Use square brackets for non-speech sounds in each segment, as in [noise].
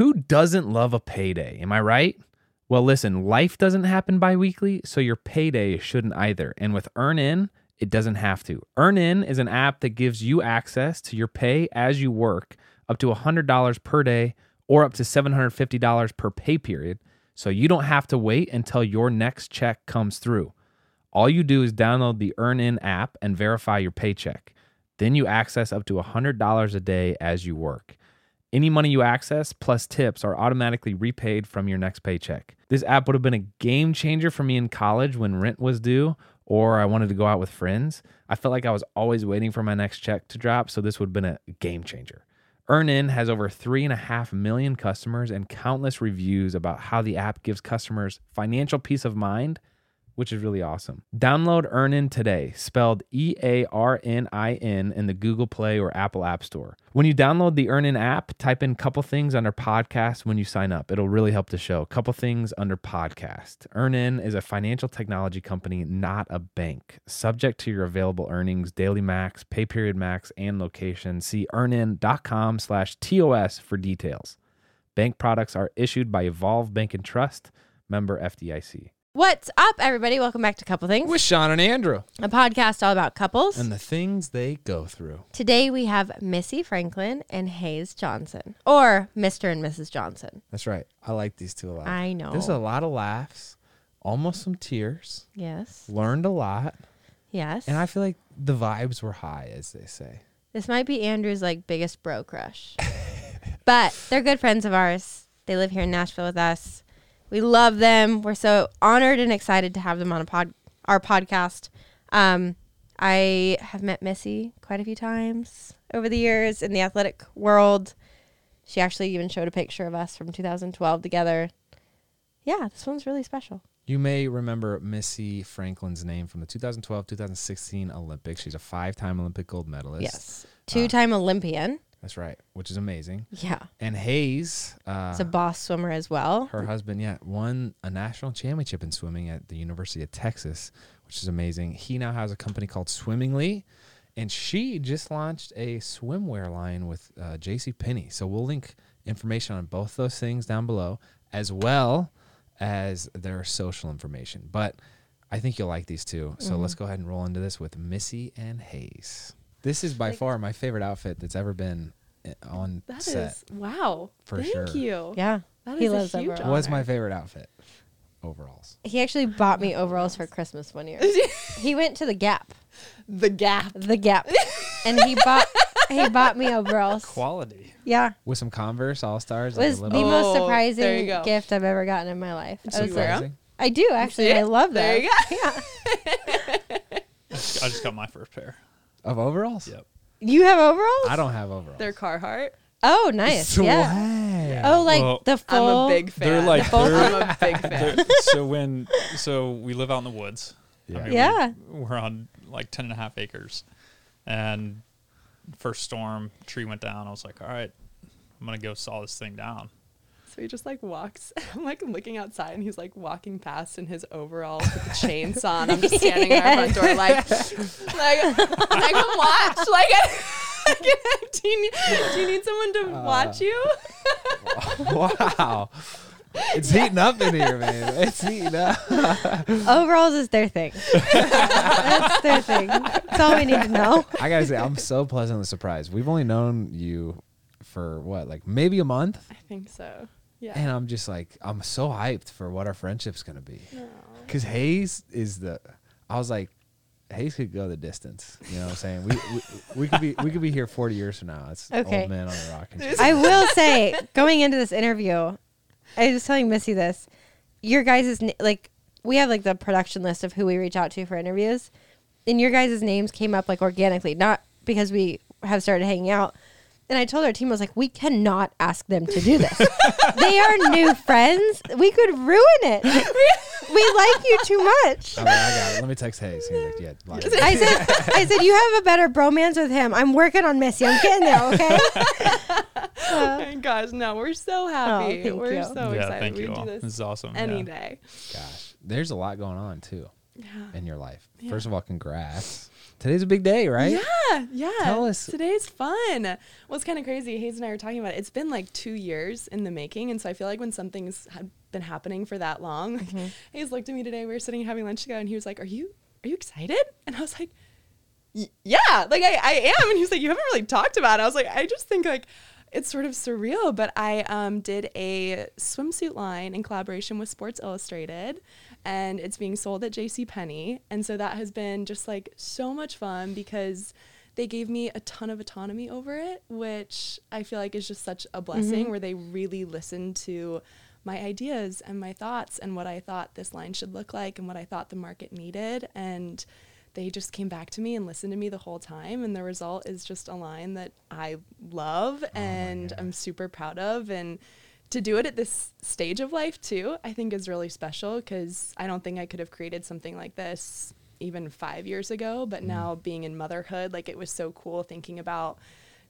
Who doesn't love a payday? Am I right? Well, listen, life doesn't happen bi-weekly, so your payday shouldn't either. And with EarnIn, it doesn't have to. EarnIn is an app that gives you access to your pay as you work, up to $100 per day or up to $750 per pay period. So you don't have to wait until your next check comes through. All you do is download the EarnIn app and verify your paycheck. Then you access up to $100 a day as you work. Any money you access plus tips are automatically repaid from your next paycheck. This app would have been a game changer for me in college when rent was due or I wanted to go out with friends. I felt like I was always waiting for my next check to drop, so this would have been a game changer. EarnIn has over 3.5 million customers and countless reviews about how the app gives customers financial peace of mind which is really awesome. Download EarnIn today, spelled E A R N I N, in the Google Play or Apple App Store. When you download the EarnIn app, type in a couple things under podcast when you sign up. It'll really help the show. A Couple things under podcast. EarnIn is a financial technology company, not a bank. Subject to your available earnings, daily max, pay period max, and location. See earnin.com slash TOS for details. Bank products are issued by Evolve Bank and Trust, member FDIC. What's up, everybody? Welcome back to Couple Things, with Shawn and Andrew a podcast all about couples. and the things they go through. Today we have Missy Franklin and Hayes Johnson, or Mr. and Mrs. Johnson. That's right. I like these two a lot. I know. There's a lot of laughs, almost some tears. Yes. Learned a lot, Yes. and I feel like the vibes were high, as they say. this might be Andrew's like biggest bro crush, [laughs] but they're good friends of ours. They live here in Nashville with us. We love them. We're so honored and excited to have them on a pod, our podcast. Um, I have met Missy quite a few times over the years in the athletic world. She actually even showed a picture of us from 2012 together. Yeah, this one's really special. You may remember Missy Franklin's name from the 2012-2016 Olympics. She's a five-time Olympic gold medalist. Yes. Two time Olympian. That's right, which is amazing. Yeah. And Hayes, uh, It's a boss swimmer as well. her husband, yeah, won a national championship in swimming at the University of Texas, which is amazing. He now has a company called Swimmingly, and she just launched a swimwear line with uh, J.C. Penney. So we'll link information on both those things down below, as well as their social information. But I think you'll like these two. So let's go ahead and roll into this with Missy and Hayes. This is by far my favorite outfit that's ever been uh, on That set. is wow. For Thank sure. you. Yeah. That he is a loves huge overalls. Was my favorite outfit. Overalls. He actually bought me [laughs] overalls for Christmas one year. [laughs] he went to the Gap, The gap. the Gap, [laughs] and he bought he bought me overalls. Quality. Yeah, with some Converse All Stars. was the little, most Oh, there surprising gift I've ever gotten in my life. I, Do was you like. Surprising. I do actually. I love that. There them. you Yeah, I just got my first pair. Of overalls. Yep. you have overalls? I don't have overalls. They're Carhartt. Oh, nice. Yeah. Swag. Oh, like Well, the I'm full. a big fan. They're like- I'm they're- a big [laughs] fan. They're- [laughs] so when so we live out in the woods. Yeah. I mean, Yeah. We, we're on like 10 and a half acres. And first storm, tree went down. I was like, all right, I'm going to go saw this thing down. So he just like walks. [laughs] I'm like looking outside, and he's like walking past in his overalls with the chainsaw. And I'm just standing at our front door, like, [laughs] like, like come [laughs] watch. Like, do you need, do you need someone to uh, watch you? wow. It's heating up in here, man. It's heating up. overalls is their thing. That's their thing. That's all we need to know. I gotta say, I'm so pleasantly surprised. We've only known you for what, like maybe a month, I think so. Yeah. and I'm just like, I'm so hyped for what our friendship's gonna be. Cause Hayes is the. I was like, Hayes could go the distance. You know what I'm saying? We we, we could be we could be here 40 years from now. It's Okay. old man on the rock. And shit. I will say, going into this interview, I was telling Missy this. Your guys' na- like we have like the production list of who we reach out to for interviews, and your guys' names came up like organically, not because we have started hanging out. And I told our team, I was like, we cannot ask them to do this. [laughs] they are new friends. We could ruin it. [laughs] we like you too much. I'm I got it. Let me text Hayes. He's like, yeah. lie. [laughs] I said, I said, you have a better bromance with him. I'm working on Missy. I'm getting there. Okay. oh my gosh, no, we're so happy. Oh, thank we're you. so yeah, excited. thank we you do this This is awesome. any yeah. day. Gosh, there's a lot going on too Yeah. in your life. Yeah. First of all, congrats. Today's a big day, right? Yeah, yeah. Tell us- Today's fun. Well, it's kind of crazy. Hayes and I were talking about it. It's been like two years in the making, and so I feel like when something's had been happening for that long, Mm-hmm. Hayes looked at me today. We were sitting having lunch together, and he was like, "Are you are you excited?" And I was like, "Yeah, like I, I am." And he was like, "You haven't really talked about it." I was like, "I just think like." It's sort of surreal, but I um, did a swimsuit line in collaboration with Sports Illustrated, and it's being sold at J.C. Penney, and so that has been just like so much fun because they gave me a ton of autonomy over it, which I feel like is just such a blessing mm-hmm. where they really listened to my ideas and my thoughts and what I thought this line should look like and what I thought the market needed. And they just came back to me and listened to me the whole time. And the result is just a line that I love oh and I'm super proud of. And to do it at this stage of life too, I think is really special because I don't think I could have created something like this even five years ago. But mm. now being in motherhood, like it was so cool thinking about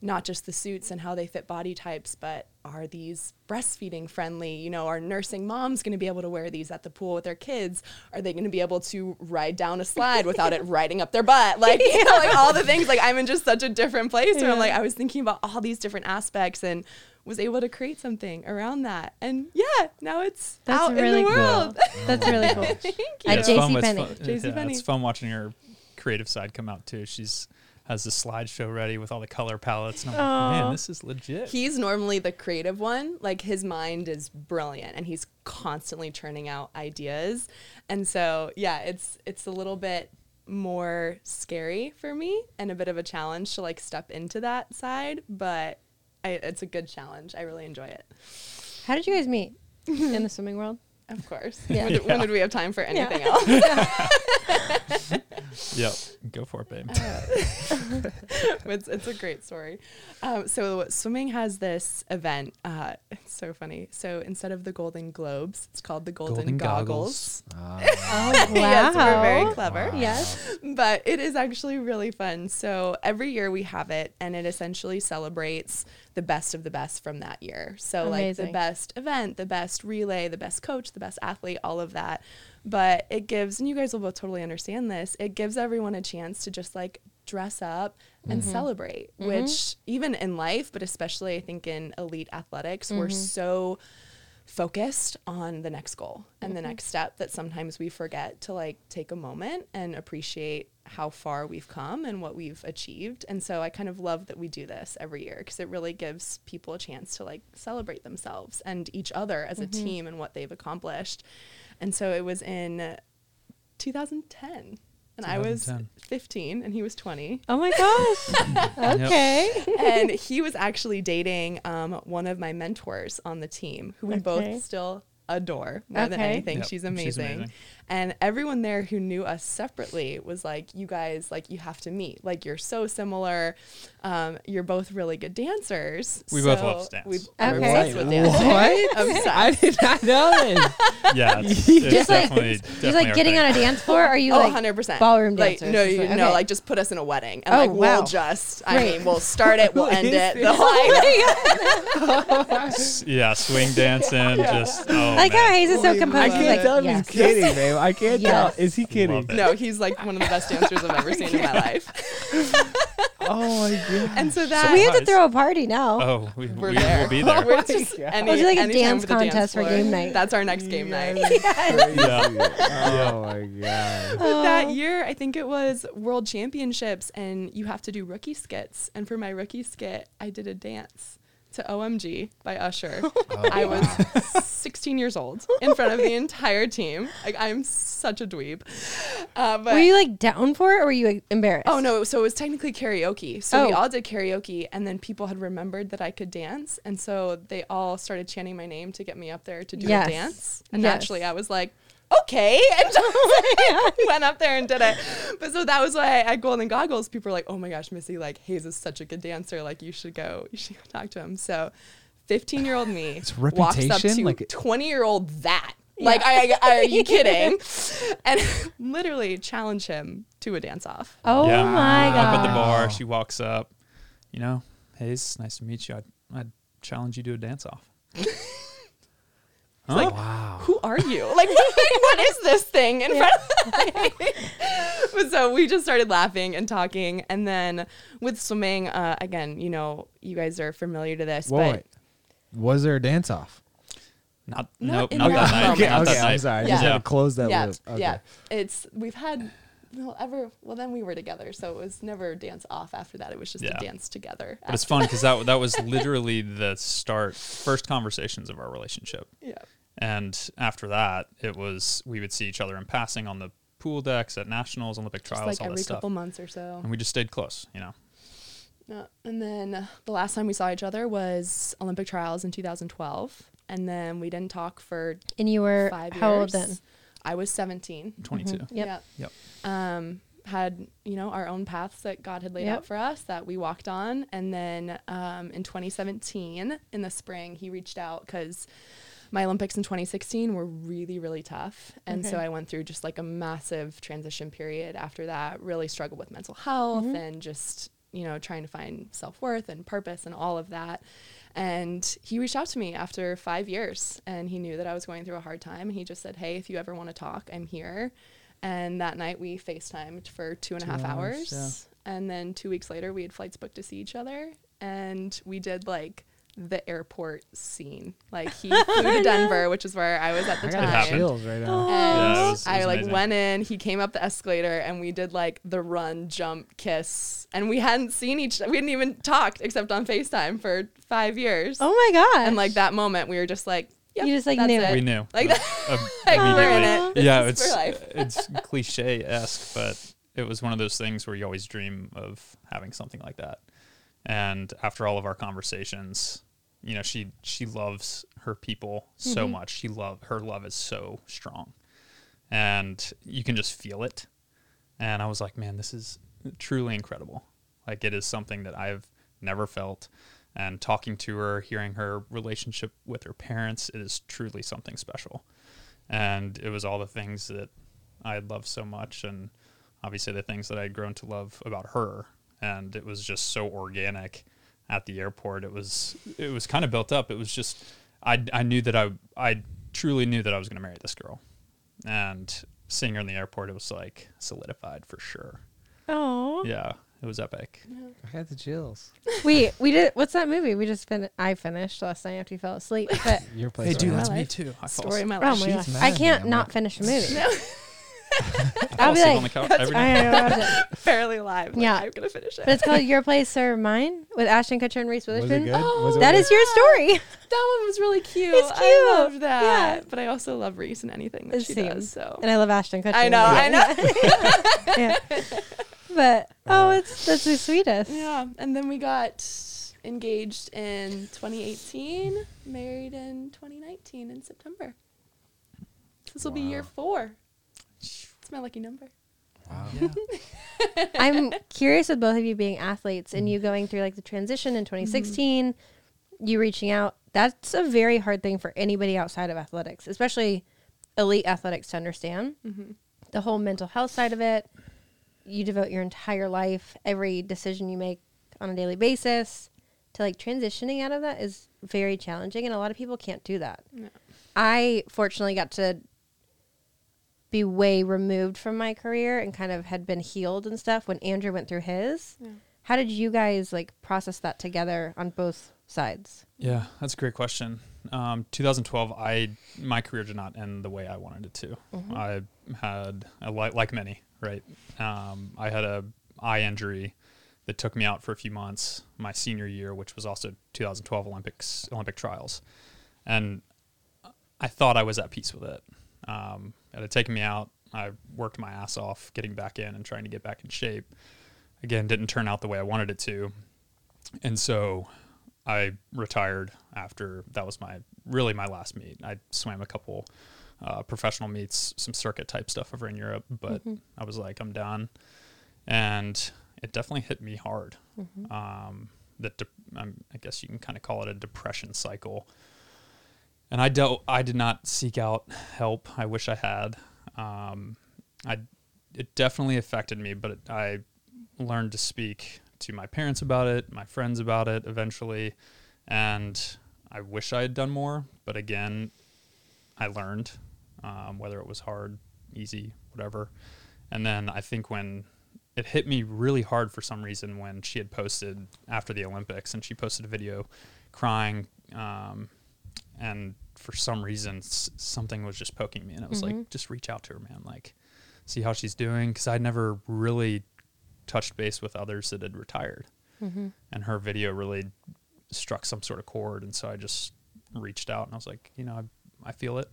not just the suits and how they fit body types, but are these breastfeeding friendly? You know, are nursing moms going to be able to wear these at the pool with their kids? Are they going to be able to ride down a slide without it [laughs] riding up their butt? Like, you know, like all the things. Like, I'm in just such a different place where I'm like, I was thinking about all these different aspects and was able to create something around that. And yeah, now it's That's out really in the cool. world. That's really cool. [laughs] Thank you. At it's fun- JC it's fun- JC yeah, Penney. It's fun watching her creative side come out too. She's has the slideshow ready with all the color palettes, and I'm like, man, this is legit. He's normally the creative one. Like his mind is brilliant and he's constantly churning out ideas. And so, yeah, it's it's a little bit more scary for me and a bit of a challenge to like step into that side, but I, it's a good challenge. I really enjoy it. How did you guys meet [laughs] in the swimming world? Of course. [laughs] Yeah. When, did, when did we have time for anything Yeah. [laughs] else? Yep, go for it, babe. [laughs] it's, it's a great story. Um, so swimming has this event. Uh, it's so funny. So instead of the Golden Globes, it's called the Golden, Golden Goggles. goggles. Oh wow! yes, we're very clever. Wow. Yes. But it is actually really fun. So every year we have it, and it essentially celebrates the best of the best from that year. So like the best event, the best relay, the best coach, the best athlete, all of that. But it gives, and you guys will both totally understand this. It gives everyone a chance to just like dress up and mm-hmm. celebrate, mm-hmm. which even in life, but especially I think in elite athletics, we're mm-hmm. so focused on the next goal and the mm-hmm. next step that sometimes we forget to like take a moment and appreciate how far we've come and what we've achieved. And so I kind of love that we do this every year because it really gives people a chance to like celebrate themselves and each other as a mm-hmm. team and what they've accomplished. And so it was in 2010 and I was 15 and he was 20 Oh my gosh. [laughs] okay. and he was actually dating um, one of my mentors on the team, who we Okay. both still adore more than anything. Yep, She's, she's amazing. Amazing. And everyone there who knew us separately was like, "You guys, like, you have to meet. Like, you're so similar. Um, you're both really good dancers. We both love to dance. We, Okay. We're obsessed with dancing. What? Obsessed. [laughs] I did not know this. [laughs] Yeah, it's, it's Just like definitely, just like getting thing. on a dance floor. Are you Oh, like 100%. ballroom like. No, you, like- no, like just put us in a wedding and Oh, like wow. we'll just, I Great. mean, we'll start it, [laughs] we'll end it. this? The line. yeah, swing dancing, just oh like how man. Hayes is so I can't He's like, tell if yes. he's kidding, babe. I can't Yes. tell. Is he kidding? No, he's like one of the best dancers I've ever seen in my life. [laughs] Oh my god. And so that We have to throw a party now. Oh, we, we're we there. will be there. [laughs] We're oh just any, We'll do like a dance with the contest for floor. game night. That's our next game night. [laughs] Yeah. Oh my god. But oh. that year, I think it was World Championships, and you have to do rookie skits. And for my rookie skit, I did a dance to OMG by Usher. [laughs] I was 16 years old in front of the entire team. Like I'm such a dweeb. Uh, but Were you like down for it, or were you like, embarrassed? Oh no! So it was technically karaoke. So we Oh. all did karaoke, and then people had remembered that I could dance, and so they all started chanting my name to get me up there to do Yes. a dance. And Yes. naturally, I was like, "Okay," [laughs] and [laughs] just went up there and did it. But so that was why at Golden Goggles, people were like, "Oh my gosh, Missy! Like Hayes is such a good dancer. Like you should go, you should go talk to him." So, fifteen-year-old me [sighs] walks up reputation? to Like- twenty-year-old that. Like, I, I, are you [laughs] kidding? And literally challenge him to a dance off. Oh yeah. my god! Up at the bar, she walks up. You know, Hayes, nice to meet you. I'd, I'd challenge you to a dance off. Huh? like, Wow. who are you? Like, what is this thing in front of [laughs] me? [laughs] But so we just started laughing and talking. And then with swimming, uh, again, you know, you guys are familiar to this, Whoa, but wait. Was there a dance off? Not, Not nope, not that that night. Okay, okay, I'm night. sorry. I Yeah. just had to close that yeah, loop. Okay. yeah. It's we've had well ever well then we were together, so it was never dance off after that. It was just Yeah. a dance together. But it's fun because that that was [laughs] literally the start, first conversations of our relationship. Yeah. And after that, it was we would see each other in passing on the pool decks at nationals, Olympic Just trials, like all every that stuff, couple months or so. and we just stayed close. You know, Yeah. And then uh, the last time we saw each other was Olympic trials in 2012. And then we didn't talk for And you were five how old years. then? I was 17. twenty two. Yep. Yep. Yep. Um, had you know our own paths that God had laid Yep. out for us that we walked on, and then um, in 2017 in the spring he reached out because my Olympics in 2016 were really really tough, and so I went through just like a massive transition period after that. Really struggled with mental health Mhm. and just you know trying to find self worth and purpose and all of that. And he reached out to me after five years, and he knew that I was going through a hard time. And he just said, "Hey, if you ever want to talk, I'm here." And that night we FaceTimed for two and a Two half hours, hours. And then two weeks later, we had flights booked to see each other. And we did like the airport scene. Like he [laughs] flew to Denver, which is where I was at the I time. got chills right now. And Yeah, it was- it I like amazing. went in, he came up the escalator and we did like the run, jump, kiss. And we hadn't seen each we hadn't even talked except on FaceTime for five years. Oh my god! And like that moment we were just like, yep, You just, like, knew it. We knew. Like that uh, [laughs] like, we're in it. Yeah, it's it's [laughs] cliche esque, but it was one of those things where you always dream of having something like that. And after all of our conversations, you know, she she loves her people so Mm-hmm. much. She love her love is so strong, and you can just feel it. And I was like, man, this is truly incredible. Like it is something that I've never felt. And talking to her, hearing her relationship with her parents, it is truly something special. And it was all the things that I had loved so much, and obviously the things that I had grown to love about her. And it was just so organic at the airport. It was it was kind of built up. It was just I I knew that I I truly knew that I was going to marry this girl, and seeing her in the airport, it was like solidified for sure. oh, Yeah, it was epic. I got the chills. [laughs] we we did. What's that movie? We just fin- I finished last night after you fell asleep. [laughs] But Your place. Hey, dude, right that's my me too. I fall Story of asleep. my oh life. my She's gosh, mad I at me. can't I'm not like- finish a movie. I [laughs] [laughs] I'll fall be like, on the couch every night. I know, watch it. Barely alive. Like, Yeah. I'm gonna finish it. But it's called Your Place or Mine with Ashton Kutcher and Reese Was it Witherspoon. good? Oh, was it oh, That good? is your story. [laughs] that one was really cute. It's cute. I loved that. Yeah. But I also love Reese and anything that It she seems. does. So And I love Ashton Kutcher. I know, I know. [laughs] yeah. But oh, uh-huh. it's that's the sweetest. Yeah, and then we got engaged in 2018, married in 2019 in September. This will be year four. It's my lucky number. Wow. [laughs] I'm curious with both of you being athletes and you going through like the transition in 2016, you reaching out. That's a very hard thing for anybody outside of athletics, especially elite athletics to understand. Mm-hmm. The whole mental health side of it. You devote your entire life, every decision you make on a daily basis to like transitioning out of that is very challenging and a lot of people can't do that. No. I fortunately got to be way removed from my career and kind of had been healed and stuff when Andrew went through his. Yeah. How did you guys like process that together on both sides? Yeah, that's a great question. Um, 2012, I my career did not end the way I wanted it to. I had a, like like many, right? Um, I had a eye injury that took me out for a few months my senior year, which was also 2012 Olympics Olympic trials, and I thought I was at peace with it. Um, it had taken me out. I worked my ass off getting back in and trying to get back in shape. Again, didn't turn out the way I wanted it to, and so I retired after that was my really my last meet. I swam a couple uh, professional meets, some circuit type stuff over in Europe, but I was like, I'm done, and it definitely hit me hard. Um, that de- um, I guess you can kind of call it a depression cycle. And I dealt. I did not seek out help. I wish I had. Um, I it definitely affected me, but I learned to speak to my parents about it, my friends about it eventually, and I wish I had done more. But again, I learned, um, whether it was hard, easy, whatever. And then I think when it hit me really hard for some reason when she had posted after the Olympics and she posted a video crying. Um, and for some reason, s- something was just poking me. And it was like, just reach out to her, man. Like, see how she's doing. Cause I'd never really touched base with others that had retired. And her video really struck some sort of chord. And so I just reached out and I was like, you know, I, I feel it.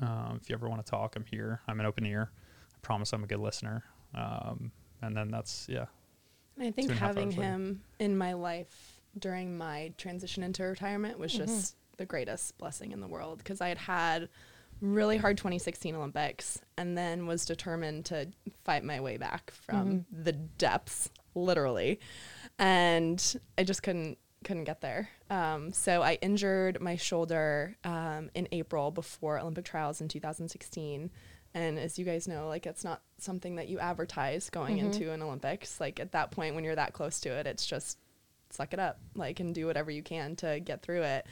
Um, if you ever want to talk, I'm here. I'm an open ear. I promise I'm a good listener. Um, and then that's, yeah. I think Two and a half having hours later. him in my life during my transition into retirement was just the greatest blessing in the world because I had had really hard 2016 Olympics and then was determined to fight my way back from the depths, literally. And I just couldn't couldn't get there. Um, so I injured my shoulder um, in April before Olympic trials in 2016. And as you guys know, like it's not something that you advertise going into an Olympics. Like at that point, when you're that close to it, it's just suck it up, like, and do whatever you can to get through it.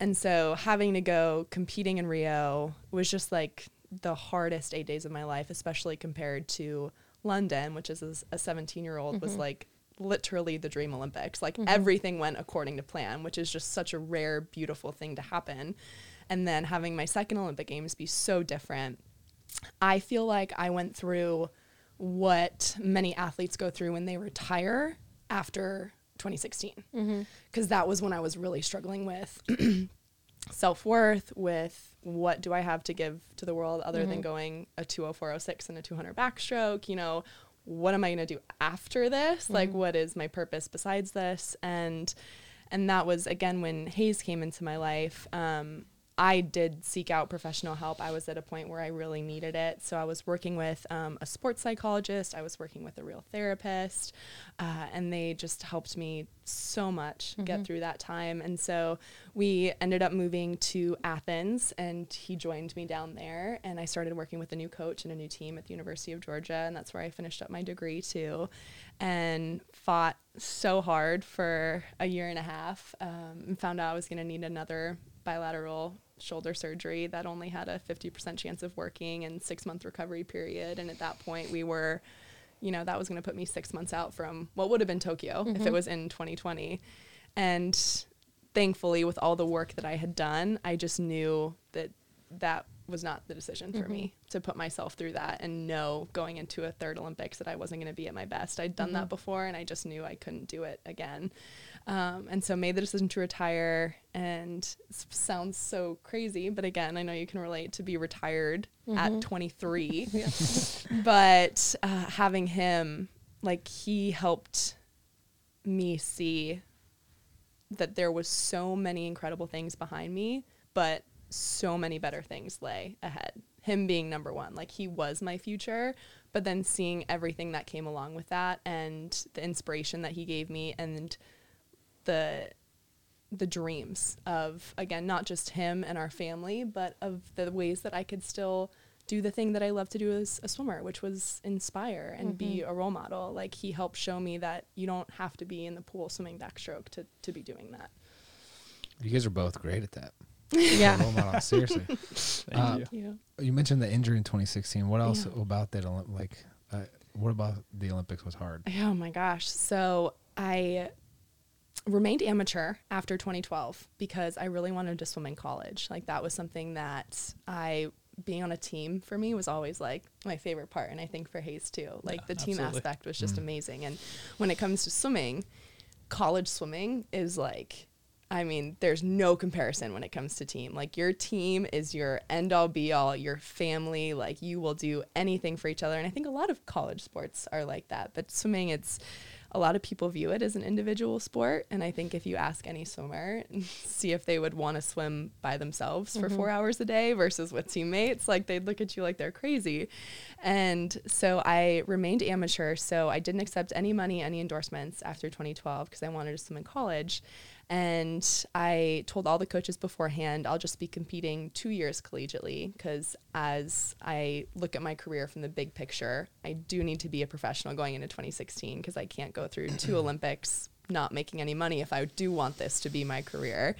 And so having to go competing in Rio was just like the hardest eight days of my life, especially compared to London, which is as a 17 year old was mm-hmm. like literally the dream Olympics. Like mm-hmm. everything went according to plan, which is just such a rare, beautiful thing to happen. And then having my second Olympic Games be so different, I feel like I went through what many athletes go through when they retire after 2016. Mm-hmm. Because that was when I was really struggling with [clears throat] self worth, with what do I have to give to the world other than mm-hmm. going a 20406 and a 200 backstroke? You know, what am I going to do after this? Mm-hmm. Like, what is my purpose besides this? And and that was again when Hayes came into my life. Um, I did seek out professional help. I was at a point where I really needed it. So I was working with um, a sports psychologist, I was working with a real therapist, uh, and they just helped me so much get through that time. And so we ended up moving to Athens, and he joined me down there. And I started working with a new coach and a new team at the University of Georgia, and that's where I finished up my degree too. And fought so hard for a year and a half, um, and found out I was going to need another bilateral shoulder surgery that only had a 50% chance of working and six month recovery period. And at that point, we were, you know, that was going to put me six months out from what would have been Tokyo if it mm-hmm. was in 2020. And thankfully, with all the work that I had done, I just knew that that was not the decision for me mm-hmm. to put myself through that and know going into a third Olympics that I wasn't going to be at my best. I'd done that mm-hmm. before and I just knew I couldn't do it again. Um, and so made the decision to retire and sounds so crazy, but again, I know you can relate to be retired at 23. [laughs] [laughs] but uh, having him, like, he helped me see that there was so many incredible things behind me, but so many better things lay ahead. Him being number one, like he was my future, but then seeing everything that came along with that and the inspiration that he gave me and the the dreams of again not just him and our family, but of the ways that I could still do the thing that I love to do as a swimmer, which was inspire and be a role model. Like he helped show me that you don't have to be in the pool swimming backstroke to to be doing that. You guys are both great at that. [laughs] Yeah. Role model, seriously. [laughs] Thank Uh, you. You mentioned the injury in 2016. What else Yeah. about that? Like, uh, what about the Olympics was hard? Oh my gosh. So I remained amateur after 2012 because I really wanted to swim in college. Like that was something that I being on a team for me was always like my favorite part and I think for Hayes too. Like the team absolutely. aspect was just mm-hmm. amazing. And when it comes to swimming, college swimming is like I mean, there's no comparison when it comes to team. Like your team is your end all be all, your family, like you will do anything for each other. And I think a lot of college sports are like that. But swimming, it's a lot of people view it as an individual sport. And I think if you ask any swimmer, [laughs] see if they would want to swim by themselves for four mm-hmm. hours a day versus with teammates, like they'd look at you like they're crazy. And so I remained amateur. So I didn't accept any money, any endorsements after 2012 because I wanted to swim in college. And I told all the coaches beforehand, I'll just be competing two years collegiately because as I look at my career from the big picture, I do need to be a professional going into 2016 because I can't go through two [clears throat] Olympics not making any money if I do want this to be my career.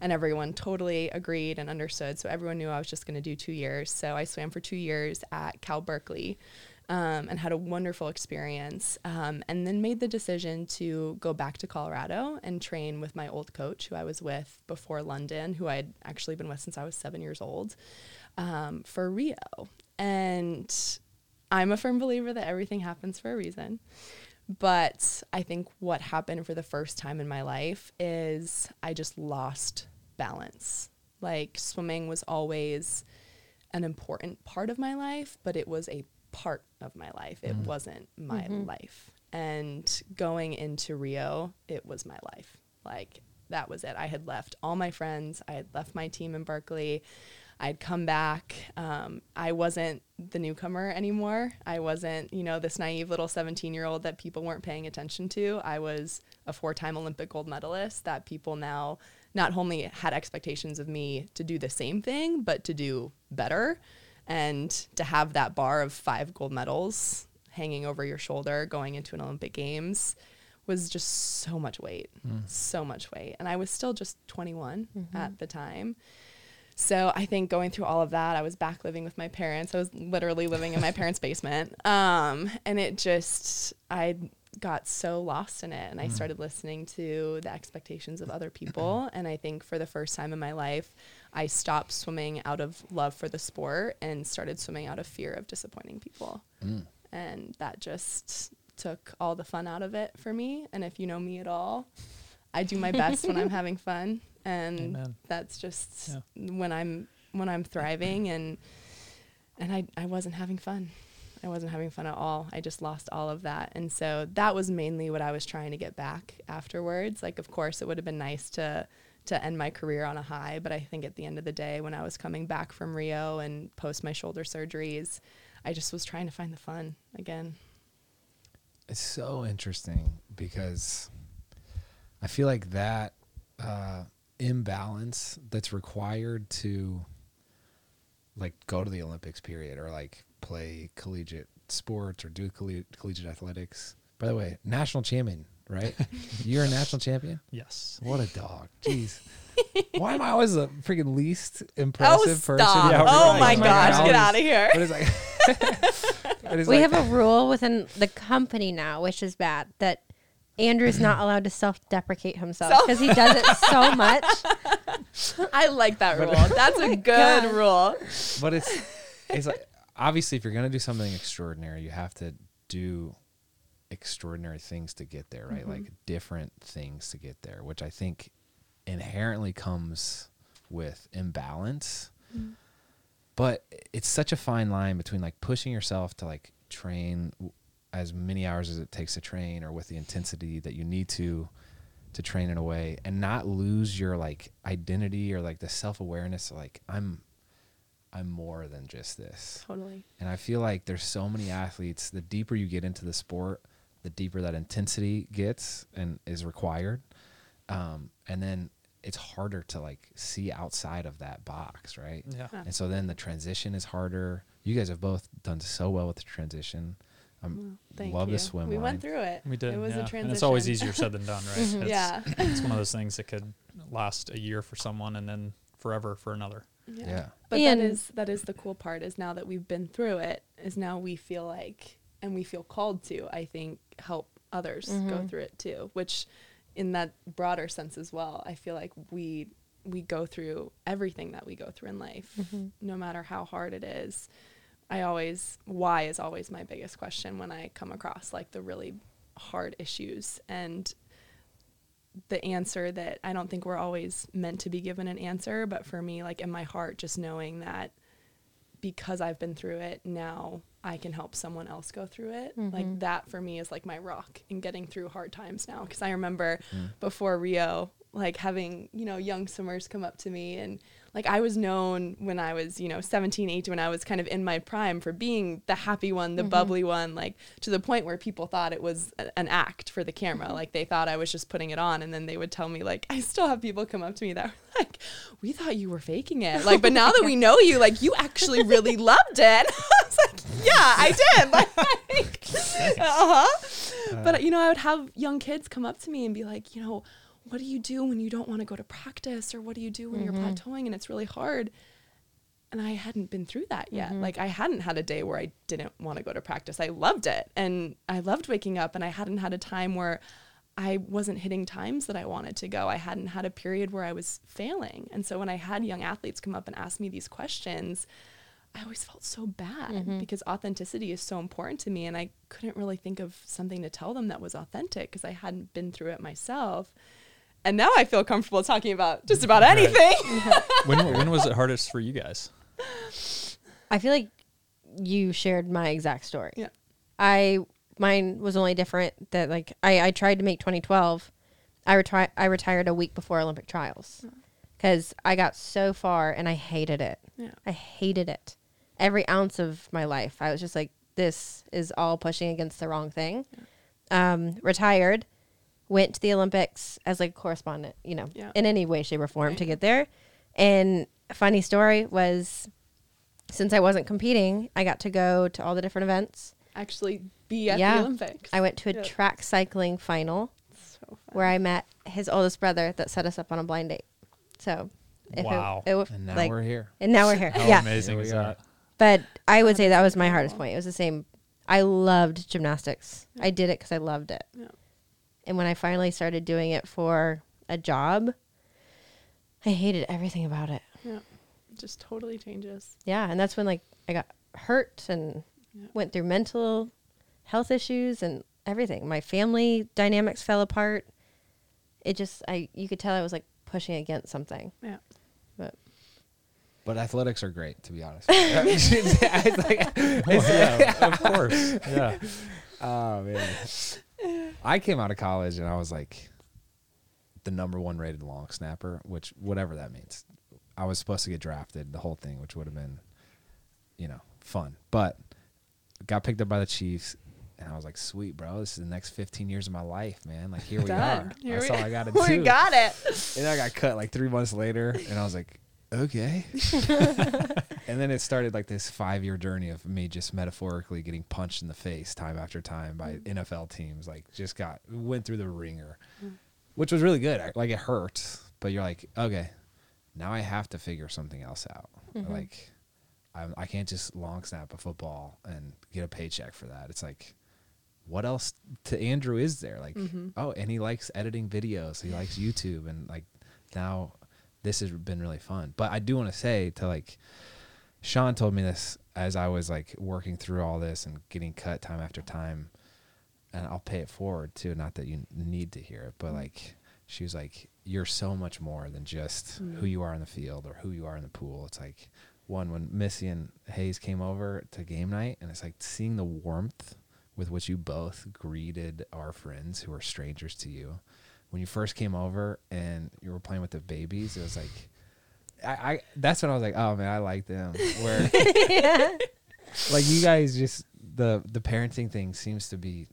And everyone totally agreed and understood. So everyone knew I was just going to do two years. So I swam for two years at Cal Berkeley um, and had a wonderful experience. Um, and then made the decision to go back to Colorado and train with my old coach, who I was with before London, who I'd actually been with since I was seven years old, um, for Rio. And I'm a firm believer that everything happens for a reason. But I think what happened for the first time in my life is I just lost balance. Like swimming was always an important part of my life, but it was a part of my life. It wasn't my life. And going into Rio, it was my life. Like that was it. I had left all my friends. I had left my team in Berkeley. I'd come back. Um, I wasn't the newcomer anymore. I wasn't, you know, this naive little 17 year old that people weren't paying attention to. I was a four time Olympic gold medalist that people now not only had expectations of me to do the same thing, but to do better and to have that bar of five gold medals hanging over your shoulder going into an Olympic Games was just so much weight, mm. so much weight. And I was still just 21 mm-hmm. at the time. So I think going through all of that, I was back living with my parents. I was literally living in my parents' [laughs] basement. Um, and it just, I got so lost in it. And I mm. started listening to the expectations of other [clears throat] people. And I think for the first time in my life, I stopped swimming out of love for the sport and started swimming out of fear of disappointing people. Mm. And that just took all the fun out of it for me. And if you know me at all, I do my best when I'm [laughs] having fun. And Amen. that's just when I'm when I'm thriving and and I, I wasn't having fun. I wasn't having fun at all. I just lost all of that. And so that was mainly what I was trying to get back afterwards. Like of course it would have been nice to to end my career on a high, but I think at the end of the day when I was coming back from Rio and post my shoulder surgeries, I just was trying to find the fun again. It's so interesting because I feel like that uh, imbalance that's required to like go to the Olympics period or like play collegiate sports or do colle- collegiate athletics. By the way, national champion, right? [laughs] You're a national champion. Yes. What a dog. [laughs] Jeez. Why am I always the freaking least oh, impressive oh, person? stop. Yeah, oh right. my Like, gosh, I get out of here. But it's like, but it's we like- have a rule within the company now, which is bad, that Andrew's not allowed to self-deprecate himself because he does it so [laughs] much. I like that rule. That's oh a good God. rule. but it's it's like obviously if you're gonna do something extraordinary, you have to do extraordinary things to get there, right? Mm-hmm. Like different things to get there, which I think inherently comes with imbalance. Mm-hmm. But it's such a fine line between like pushing yourself to like train w- as many hours as it takes to train or with the intensity that you need to to train in a way and not lose your like identity or like the self-awareness like I'm I'm more than just this. Totally. And I feel like there's so many athletes, the deeper you get into the sport, the deeper that intensity gets and is required. Um, and then it's harder to like see outside of that box, right? Yeah. Yeah. And so then the transition is harder. You guys have both done so well with the transition. I Thank love you. the swim We line. went through it. We did. It was yeah. a transition. And it's always easier said than done, right? [laughs] It's, Yeah. It's one of those things that could last a year for someone and then forever for another. Yeah. But And- that is that is the cool part is now that we've been through it is now we feel like and we feel called to I think help others go mm-hmm. through it too which in that broader sense as well I feel like we we go through everything that we go through in life mm-hmm. no matter how hard it is. I always why is always my biggest question when I come across like the really hard issues and the answer that I don't think we're always meant to be given an answer, but for me, like in my heart, just knowing that because I've been through it, now I can help someone else go through it. Like mm-hmm. that for me is like my rock in getting through hard times now. Cause I remember mm. before Rio, like having, you know, young swimmers come up to me and like I was known when I was, you know, 17, 18, when I was kind of in my prime for being the happy one, the mm-hmm. bubbly one, like to the point where people thought it was a- an act for the camera. Mm-hmm. Like they thought I was just putting it on. And then they would tell me, like, I still have people come up to me that were [laughs] like, we thought you were faking it. Like, but now that we know you, like, you actually really [laughs] loved it. [laughs] I was like, yeah, I did. Like, uh-huh. uh huh. but you know, I would have young kids come up to me and be like, you know, what do you do when you don't want to go to practice, or what do you do when you're mm-hmm. plateauing and it's really hard? And I hadn't been through that yet. Mm-hmm. Like I hadn't had a day where I didn't want to go to practice. I loved it, and I loved waking up, and I hadn't had a time where I wasn't hitting times that I wanted to go. I hadn't had a period where I was failing. And so when I had young athletes come up and ask me these questions, I always felt so bad mm-hmm. because authenticity is so important to me. And I couldn't really think of something to tell them that was authentic because I hadn't been through it myself. And now I feel comfortable talking about just about anything. [laughs] [laughs] when when was it hardest for you guys? I feel like you shared my exact story. Yeah. I mine was only different that like I, I tried to make 2012. I retired I retired a week before Olympic trials because I got so far and I hated it. Yeah. I hated it. Every ounce of my life, I was just like, this is all pushing against the wrong thing. Um, retired, went to the Olympics as like a correspondent, you know, Yeah. in any way, shape, or form to get there. And a funny story was since I wasn't competing, I got to go to all the different events. Actually, be at Yeah. the Olympics. I went to a Yeah. track cycling final so where I met his oldest brother that set us up on a blind date. So, if Wow. it, it, And now like, we're here. and now we're here. How yeah, amazing Here is we are. that? but I would say that was my hardest point. It was the same. I loved gymnastics. I did it because I loved it. Yeah. And when I finally started doing it for a job, I hated everything about it. Yeah. It just totally changes. Yeah, and that's when like I got hurt and Yeah. went through mental health issues and everything. My family dynamics fell apart. It just I you could tell I was like pushing against something. Yeah. But But athletics are great, to be honest. [laughs] [laughs] It's like- yeah, of [laughs] course. Yeah. oh man. I came out of college and I was like the number one rated long snapper, which whatever that means. I was supposed to get drafted, the whole thing, which would have been, you know, fun. But got picked up by the Chiefs, and I was like, "Sweet, bro, this is the next 15 years of my life, man. Like here we Done. are. Here That's we- all I got to [laughs] do." we got it. And I got cut like three months later, and I was like, okay. [laughs] [laughs] and then it started like this five year journey of me just metaphorically getting punched in the face time after time by mm. NFL teams. Like, just got, went through the ringer, mm. which was really good. Like, it hurt, but you're like, okay, now I have to figure something else out. Mm-hmm. Like, I'm, I can't just long snap a football and get a paycheck for that. It's like, what else to Andrew is there? Like, mm-hmm. oh, and he likes editing videos. He likes YouTube, and like now this has been really fun. But I do want to say to like Shawn told me this as I was like working through all this and getting cut time after time, and I'll pay it forward too. Not that you need to hear it, but mm. like she was like, "You're so much more than just mm. who you are in the field or who you are in the pool." It's like one when Missy and Hayes came over to game night, and it's like seeing the warmth with which you both greeted our friends who are strangers to you. When you first came over and you were playing with the babies, it was like, I, I that's when I was like, oh man, I like them. Where [laughs] like you guys just the the parenting thing seems to be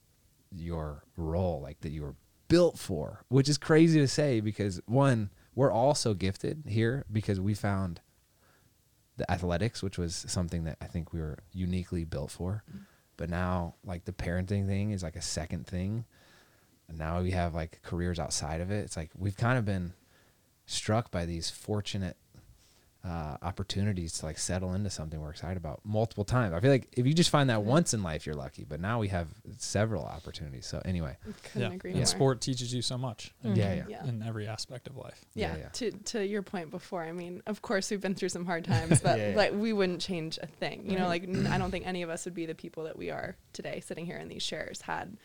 your role, like that you were built for, which is crazy to say because one, we're all so gifted here because we found the athletics, which was something that I think we were uniquely built for. Mm-hmm. But now, like the parenting thing is like a second thing. And now we have like careers outside of it. It's like we've kind of been struck by these fortunate uh, opportunities to like settle into something we're excited about multiple times. I feel like if you just find that once in life, you're lucky. But now we have several opportunities. So anyway, Couldn't yeah. agree and more. sport teaches you so much. in- Yeah, yeah. Yeah. In every aspect of life. yeah, Yeah, yeah. to to your point before i mean of course we've been through some hard times [laughs] but Yeah, yeah. like we wouldn't change a thing you know like n- i don't think any of us would be the people that we are today sitting here in these chairs had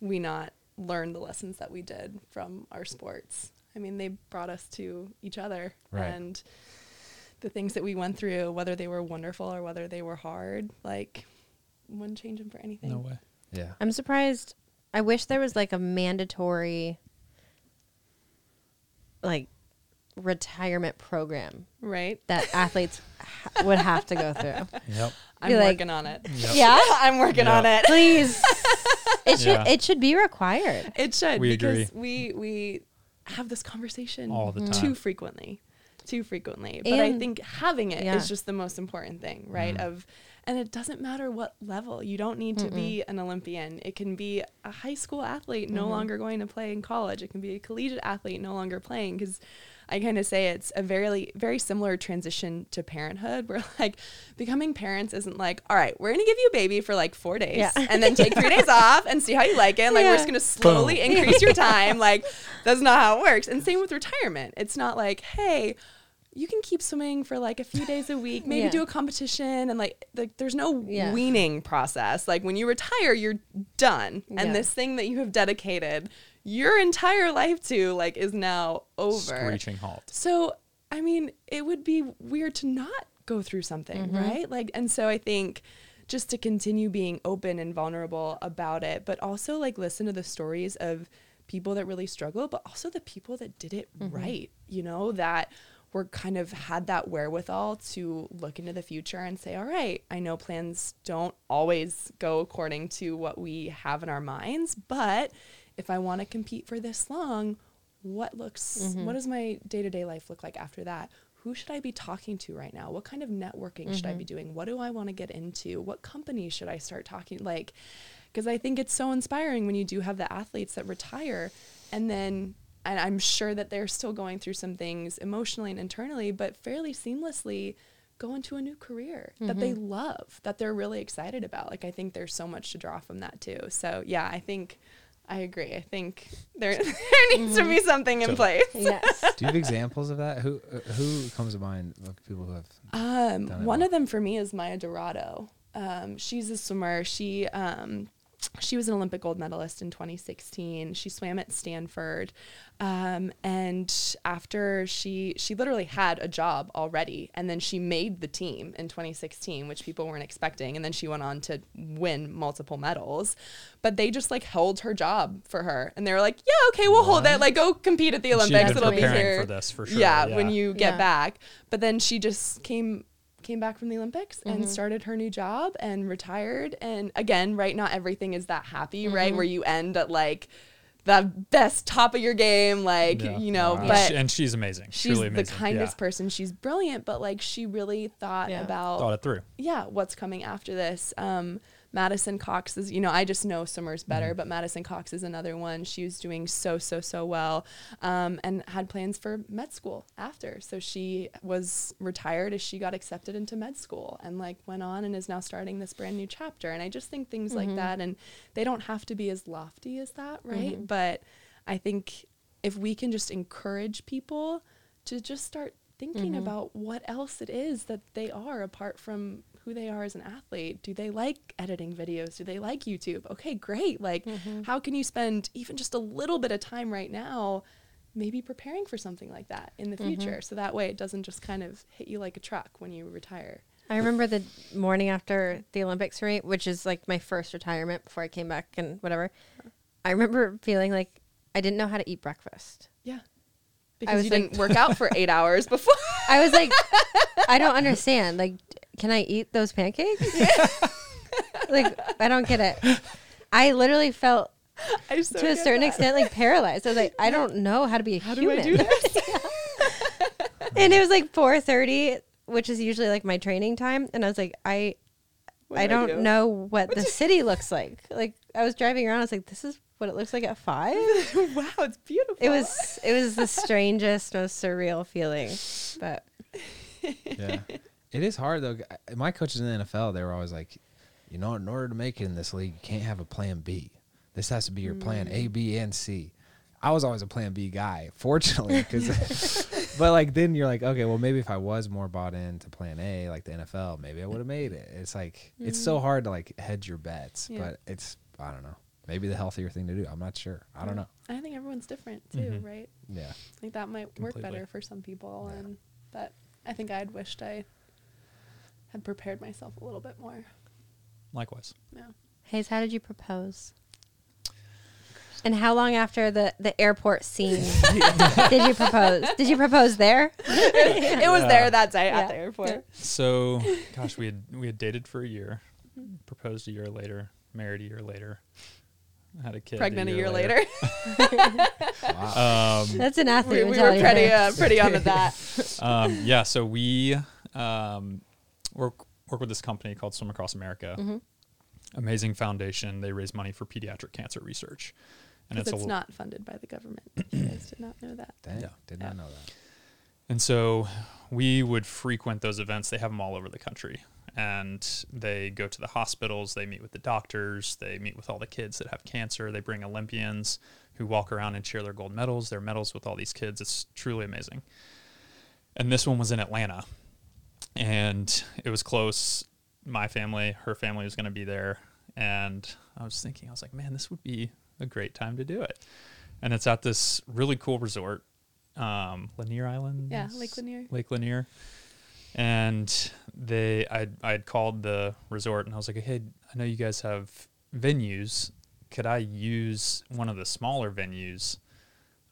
we not learned the lessons that we did from our sports i mean they brought us to each other Right. and the things that we went through whether they were wonderful or whether they were hard like wouldn't change them for anything No way. yeah. I'm surprised. I wish there was like a mandatory like retirement program right that athletes [laughs] ha- would have to go through. Yep. I'm Be like- working on it Yep. Yeah, [laughs] i'm working Yeah. on it please. [laughs] It should Yeah. it should be required. It should We because agree. we we have this conversation All the time too frequently, too frequently. But I think having it is yeah. just the most important thing, right? Mm-hmm. Of And it doesn't matter what level. You don't need to be an Olympian. It can be a high school athlete no longer going to play in college. It can be a collegiate athlete no longer playing because I kind of say it's a very very similar transition to parenthood [laughs] where like becoming parents isn't like, all right, we're gonna give you a baby for like four days Yeah. and then take three days [laughs] off and see how you like it. And, like we're just gonna slowly increase your [laughs] time. Like that's not how it works. And same with retirement. It's not like, hey, you can keep swimming for like a few days a week, maybe Yeah. do a competition and like like there's no Yeah. weaning process. Like when you retire, you're done. Yeah. And this thing that you have dedicated your entire life to like is now over. Screeching halt. So, I mean, it would be weird to not go through something, mm-hmm. right? Like, and so I think just to continue being open and vulnerable about it, but also like listen to the stories of people that really struggle, but also the people that did it mm-hmm. right, you know, that were kind of had that wherewithal to look into the future and say, all right, I know plans don't always go according to what we have in our minds, but if I want to compete for this long, what looks mm-hmm. what does my day-to-day life look like after that? Who should i be talking to right now? What kind of networking should i be mm-hmm. doing? What do i want to get into? What companies should i start talking like because i think it's so inspiring when you do have the athletes that retire and then and i'm sure that they're still going through some things emotionally and internally but fairly seamlessly go into a new career that they mm-hmm. love that they're really excited about. Like i think there's so much to draw from that too. So yeah i think I agree. I think there [laughs] there needs to be something in place. Yes. [laughs] Do you have examples of that? Who uh, who comes to mind of people who have? Um, Done it one well. of them for me is Maya DiRado. Um, she's a swimmer. She um, she was an Olympic gold medalist in 2016. She swam at Stanford, um, and after she she literally had a job already, and then she made the team in 2016, which people weren't expecting, and then she went on to win multiple medals. But they just like held her job for her, and they were like, "Yeah, okay, we'll hold that. Like, go compete at the Olympics. been It'll be preparing here for this for sure. yeah, when you get Yeah. back. But then she just came came back from the Olympics Mm-hmm. and started her new job and retired. And again, right, not everything is that happy, Mm-hmm. right? Where you end at like the best top of your game, like Yeah. you know. Wow. And But she- and she's amazing. she's Truly the kindest yeah. person. She's brilliant, but like she really thought Yeah. about Thought it through. yeah, what's coming after this. Um, Madisyn Cox is, you know, I just know swimmers better, Mm-hmm. but Madisyn Cox is another one. She was doing so, so, so well um, and had plans for med school after. So she was retired as she got accepted into med school and like went on and is now starting this brand new chapter. And I just think things like that, and they don't have to be as lofty as that, right? But I think if we can just encourage people to just start thinking about what else it is that they are apart from who they are as an athlete. Do they like editing videos? Do they like YouTube? Okay, great. Like, mm-hmm. how can you spend even just a little bit of time right now, maybe preparing for something like that in the mm-hmm. future? So that way it doesn't just kind of hit you like a truck when you retire. I remember the morning after the Olympics for me, which is like my first retirement before I came back and whatever. I remember feeling like I didn't know how to eat breakfast. Yeah. Because was you like- didn't work [laughs] out for eight hours before. I was like, I don't [laughs] understand. Like, can I eat those pancakes? [laughs] like, I don't get it. I literally felt I so to a certain that. extent like paralyzed. I was like, I don't know how to be a How do human. I do this? and it was like 4:30, which is usually like my training time, and I was like, I What I do don't do? know what the city looks like. Like I was driving around, I was like, this is what it looks like at 5. [laughs] wow, it's beautiful. It was it was the strangest, most surreal feeling. But Yeah, it is hard though. My coaches in the NFL, they were always like, you know, in order to make it in this league, you can't have a plan B. This has to be your plan A, B, and C. I was always a plan B guy, [laughs] fortunately, because, [laughs] but like then you're like, okay, well maybe if I was more bought into plan A, like the NFL, maybe I would have made it. It's like it's so mm. hard to like hedge your bets, Yeah. but it's I don't know, maybe the healthier thing to do. I'm not sure. I don't know. I think everyone's different too, Mhm. right? Yeah, Like that might work better for some people, Yeah. and but I think I had wished I had prepared myself a little bit more. Likewise. Yeah. Hayes, how did you propose? And how long after the, the airport scene [laughs] did you propose? Did you propose there? it was there that day Yeah. at the airport. So, gosh, we had we had dated for a year, proposed a year later, married a year later, had a kid. Pregnant a year, later. [laughs] wow. Um, That's an athlete we were pretty there. uh, pretty on to that. [laughs] um, yeah, so we um, we're work with this company called Swim Across America. Mm-hmm. Amazing foundation. They raise money for pediatric cancer research, and it's, it's a, not funded by the government. [clears throat] you guys did not know that. Dang, Yeah. did Yeah. not know that. And so we would frequent those events. They have them all over the country. And they go to the hospitals, they meet with the doctors, they meet with all the kids that have cancer. They bring Olympians who walk around and share their gold medals, their medals with all these kids. It's truly amazing. And this one was in Atlanta. And it was close. My family, her family was going to be there. And I was thinking, I was like, man, this would be a great time to do it. And it's at this really cool resort, um, Lanier Island. Yeah, Lake Lanier. Lake Lanier. And they, I, I had called the resort and I was like, hey, I know you guys have venues. Could I use one of the smaller venues?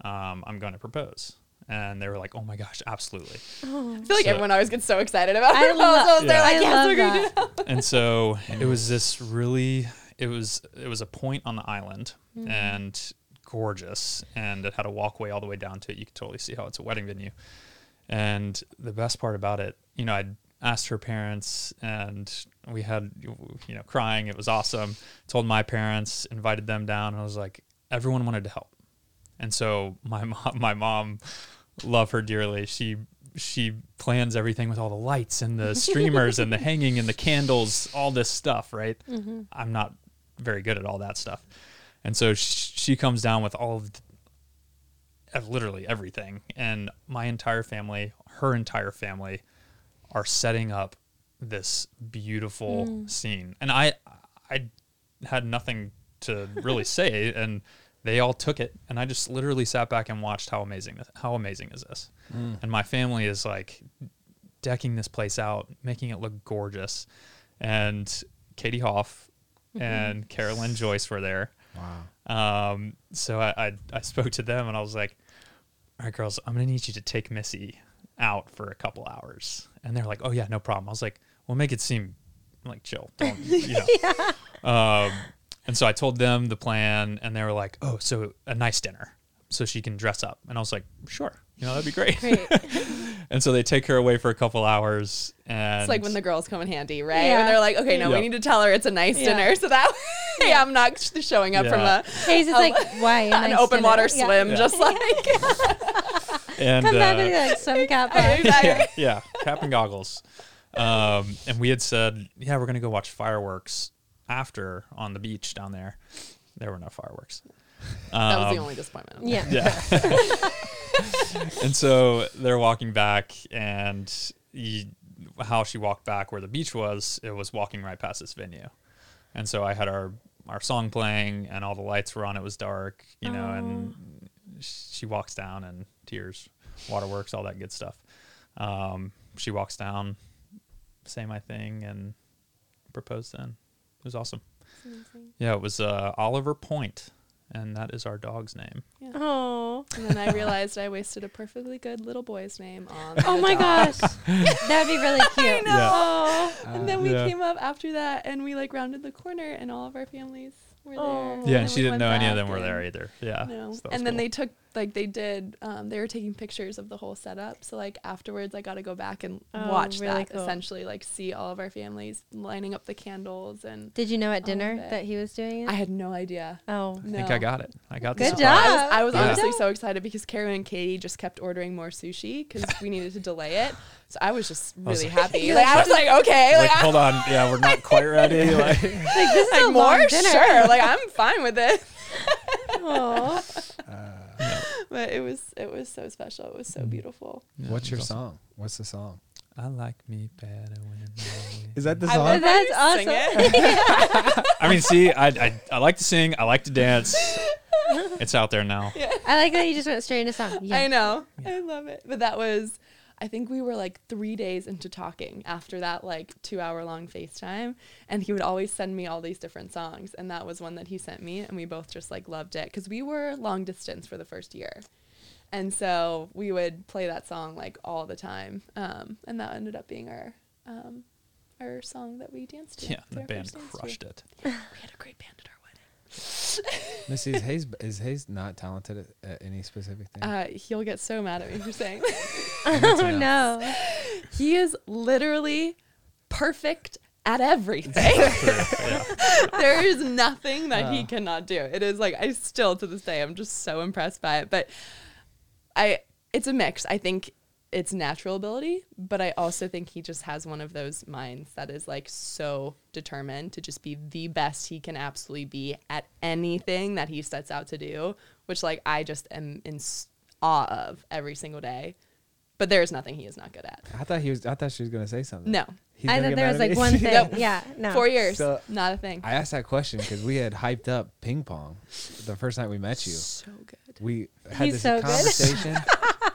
Um, I'm going to propose. And they were like, oh my gosh, absolutely. I feel like So- everyone always gets so excited about I [laughs] proposals. lo- They're Yeah. like, I yes, love we're that. that. and so it was this really it was it was a point on the island and gorgeous and it had a walkway all the way down to it you could totally see how it's a wedding venue and the best part about it you know i'd asked her parents and we had you know crying. It was awesome. Told my parents invited them down. And i was like everyone wanted to help. And so my [laughs] mom my mom love her dearly. She she plans everything with all the lights and the [laughs] streamers and the hanging and the candles all this stuff right? Mm-hmm. I'm not very good at all that stuff. And so she, she comes down with all of the, literally everything. And my entire family her entire family are setting up this beautiful hmm. scene. And i i had nothing to really [laughs] say and they all took it. And i just literally sat back and watched how amazing this, how amazing is this? Hmm. And my family is like decking this place out making it look gorgeous. And katie hoff mm-hmm. and kara lynn joyce were there Wow. um, so I, I I spoke to them and I was like, "All right, girls, I'm gonna need you to take Missy out for a couple hours." And they're like, "Oh yeah, no problem." I was like, "Well, make it seem like chill, don't [laughs] you know?" um, and so I told them the plan, and they were like, "Oh, so a nice dinner, so she can dress up." And I was like, "Sure, you know that'd be great." [laughs] and so they take her away for a couple hours, and It's like when the girls come in handy, right? Yeah. And they're like, okay, no, Yeah. we need to tell her it's a nice Yeah. dinner, so that way [laughs] I'm not showing up from Yeah. a Hayes is like, why? A [laughs] an nice open dinner? water swim, Yeah. just like [laughs] and Come back uh, with like swim cap on. Exactly. yeah, cap and goggles. Um, and we had said, yeah, we're gonna go watch fireworks after on the beach down there. There were no fireworks. That was the Um, only disappointment. Yeah. Yeah. [laughs] and so they're walking back, and you, how she walked back where the beach was, it was walking right past this venue. And so I had our our song playing, and all the lights were on. It was dark, you know, and she walks down, and tears, waterworks, all that good stuff. Um, she walks down, say my thing, and proposed. Then it was awesome. Yeah, it was uh, Oliver Point, and that is our dog's name. Oh. And then I [laughs] realized I wasted a perfectly good little boy's name on. Oh my dog. gosh. [laughs] that would be really cute. Yeah. Oh. And then we Yeah. came up after that, and we like rounded the corner, and all of our families were there. Oh. And Yeah, then and she we didn't know any of them were there either. Yeah. No. so that was And then cool. they took like they did um they were taking pictures of the whole setup. So like afterwards I got to go back and Oh, watch really that cool. essentially like see all of our families lining up the candles and Did you know at dinner that he was doing it? I had no idea. oh. I think I got it. I got the Good surprise. job. I was, I was Yeah. honestly so excited because Kara and Katie just kept ordering more sushi because we needed to delay it. So I was just was really like- happy. [laughs] Like I was like, okay, Like, like, hold on. Yeah, we're not quite [laughs] ready. Like, Like this is I, a like more, long dinner. sure. Like I'm fine with it. [laughs] Aw. [laughs] But it was it was so special. It was so mm. beautiful. yeah, What's your awesome. song? What's the song? I like me better when. I- [laughs] Is that the I song? love That's how you sing awesome. it. [laughs] I mean, see, I, I I like to sing. I like to dance. It's out there now. I like that you just went straight into song. Yeah. I know. I love it. But that was, I think we were like three days into talking after that like two hour long FaceTime. And he would always send me all these different songs. And that was one that he sent me. And we both just like loved it because we were long distance for the first year. And so we would play that song like all the time. Um, and that ended up being our. Um, our song that we danced to. Yeah, the band dance to. crushed it. [laughs] We had a great band at our. Missy, is Hayes, is Hayes not talented at, at any specific thing? Uh, he'll get so mad at me for saying [laughs] Oh no. He is literally perfect at everything. [laughs] yeah. there is nothing that he Uh. cannot do. It is like I still to this day I'm just so impressed by it. But I it's a mix. I think it's natural ability, but I also think he just has one of those minds that is like so determined to just be the best he can absolutely be at anything that he sets out to do, which like I just am in awe of every single day. But there's nothing he is not good at. I thought he was. I thought she was gonna say something. No. He's I thought there was like me. one thing. [laughs] Nope. Yeah, no. Four years, So- not a thing. I asked that question because we had hyped up ping pong the first night we met you. So good. We had He's this so good. conversation. [laughs]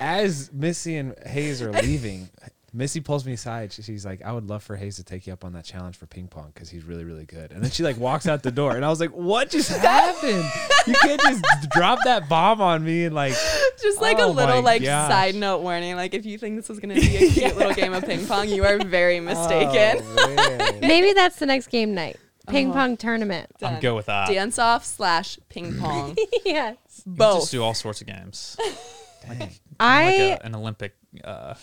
As Missy and Hayes are [laughs] leaving, Missy pulls me aside. She- She's like, "I would love for Hayes to take you up on that challenge for ping pong because he's really, really good." And then she like walks out the door, and I was like, "What just [laughs] happened? You can't just drop that bomb on me and like." Just like Oh a little like gosh. side note warning. Like if you think this is gonna be a cute [laughs] little game of ping pong, you are very mistaken. Oh, man. Maybe that's the next game night. Ping Uh-huh. pong tournament. I'm Done. good with that. Dance off slash ping pong. yes. We Both. just do all sorts of games. Dang. I like a, [laughs] an Olympic. Uh,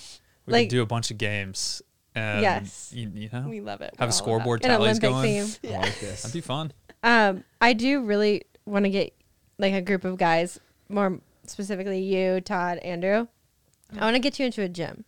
we Like- could do a bunch of games. And Yes. You, you know, we love it. have We're a all scoreboard an tallies Olympic going. theme. I like this. That'd be fun. Um, I do really want to get like a group of guys, more specifically you, Todd, Andrew. I want to get you into a gym,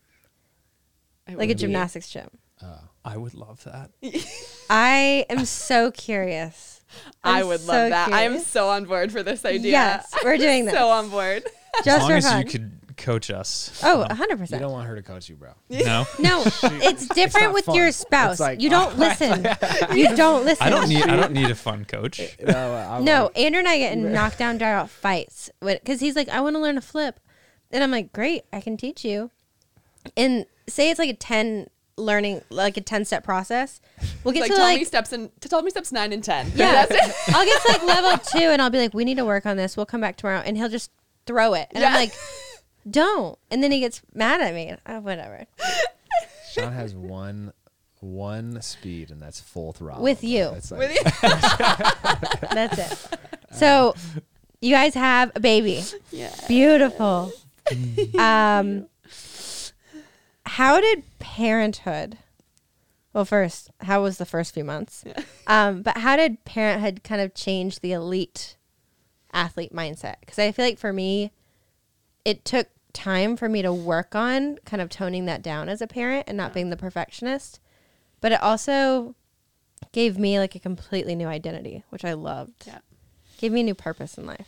about it. like a Would be- gymnastics gym. Oh. I would love that. [laughs] I am so curious. I I'm would so love that. I am so on board for this idea. Yes, we're doing [laughs] this. so on board. As long for as fun. you could coach us. oh, Um, 100%. You don't want her to coach you, bro. [laughs] no, no, [laughs] it's different not with fun. your It's spouse. like- you don't [laughs] listen. you don't listen. I don't need. I don't need a fun coach. No, I'm No, like- Andrew and I get in knockdown, drag out fights because he's like, I want to learn to flip, and I'm like, great, I can teach you. And say it's like a ten learning, like a ten step process. We'll get like to tell like me steps and to tell me steps nine and ten. yeah, That's it. I'll get to like level two, and I'll be like, we need to work on this. We'll come back tomorrow, and he'll just throw it, and I'm like, don't. And then he gets mad at me. Oh, whatever. Shawn has one one speed, and that's full throttle. With you. It's like, With you. [laughs] That's it. So you guys have a baby. Yeah. Beautiful. um, how did parenthood? Well, first, how was the first few months? Um, but how did parenthood kind of change the elite athlete mindset? Because I feel like for me, it took time for me to work on kind of toning that down as a parent and not being the perfectionist. But it also gave me like a completely new identity, which I loved. Yeah. Gave me a new purpose in life.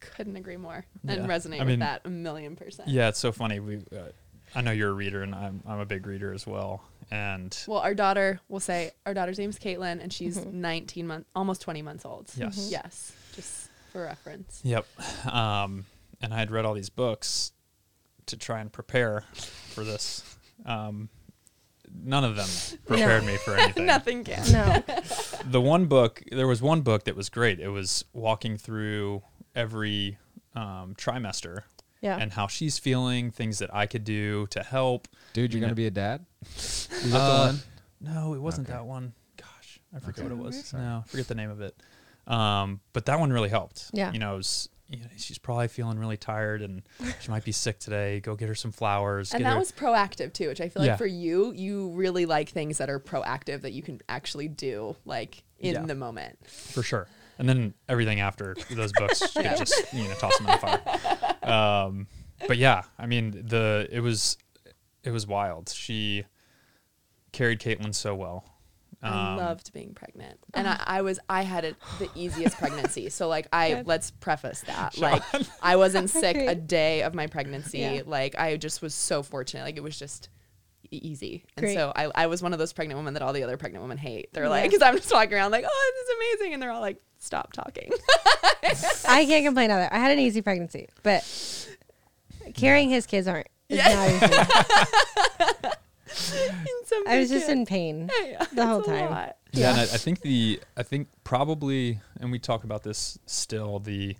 Couldn't agree more. And Yeah. resonate I with mean- that a million percent. Yeah, it's so funny. We, uh, I know you're a reader, and I'm I'm a big reader as well. And Well, our daughter, we'll say our daughter's name's Caitlin, and she's 19 months, almost 20 months old. Yes. Mhm. Yes. Just for reference. Yep. Um, and I had read all these books to try and prepare for this. Um, none of them [laughs] prepared me for anything. [laughs] Nothing can. No. [laughs] The one book, there was one book that was great. It was walking through every um, trimester Yeah. and how she's feeling, things that I could do to help. dude, you're You gonna be a dad. Is that Uh, the one? No, it wasn't Okay. that one. Gosh, I forget Okay. what it was. Sorry. No, I forget the name of it. Um, but that one really helped. Yeah. You know, it was, you know, she's probably feeling really tired and she might be sick today. Go get her some flowers. And that her- was proactive too, which I feel like Yeah. for you, you really like things that are proactive that you can actually do like in Yeah. the moment. for sure. And then everything after those books, [laughs] you could just you know toss them in the fire. Um, but yeah, I mean the it was it was wild. She carried Caitlin so well. I Um, loved being pregnant, and I, I was I had it the [sighs] easiest pregnancy. So like I Good. let's preface that like I wasn't [laughs] sick a day of my pregnancy. Yeah. Like I just was so fortunate. Like it was just easy, and Great. so I, I was one of those pregnant women that all the other pregnant women hate. They're Yeah. like [laughs] because I'm just walking around like oh this is amazing, and they're all like stop talking. [laughs] I can't complain either. I had an easy pregnancy, but carrying his kids aren't. is not easy. [laughs] I was just in pain the whole time. Yeah, and I, I think the I think probably, and we talk about this still. The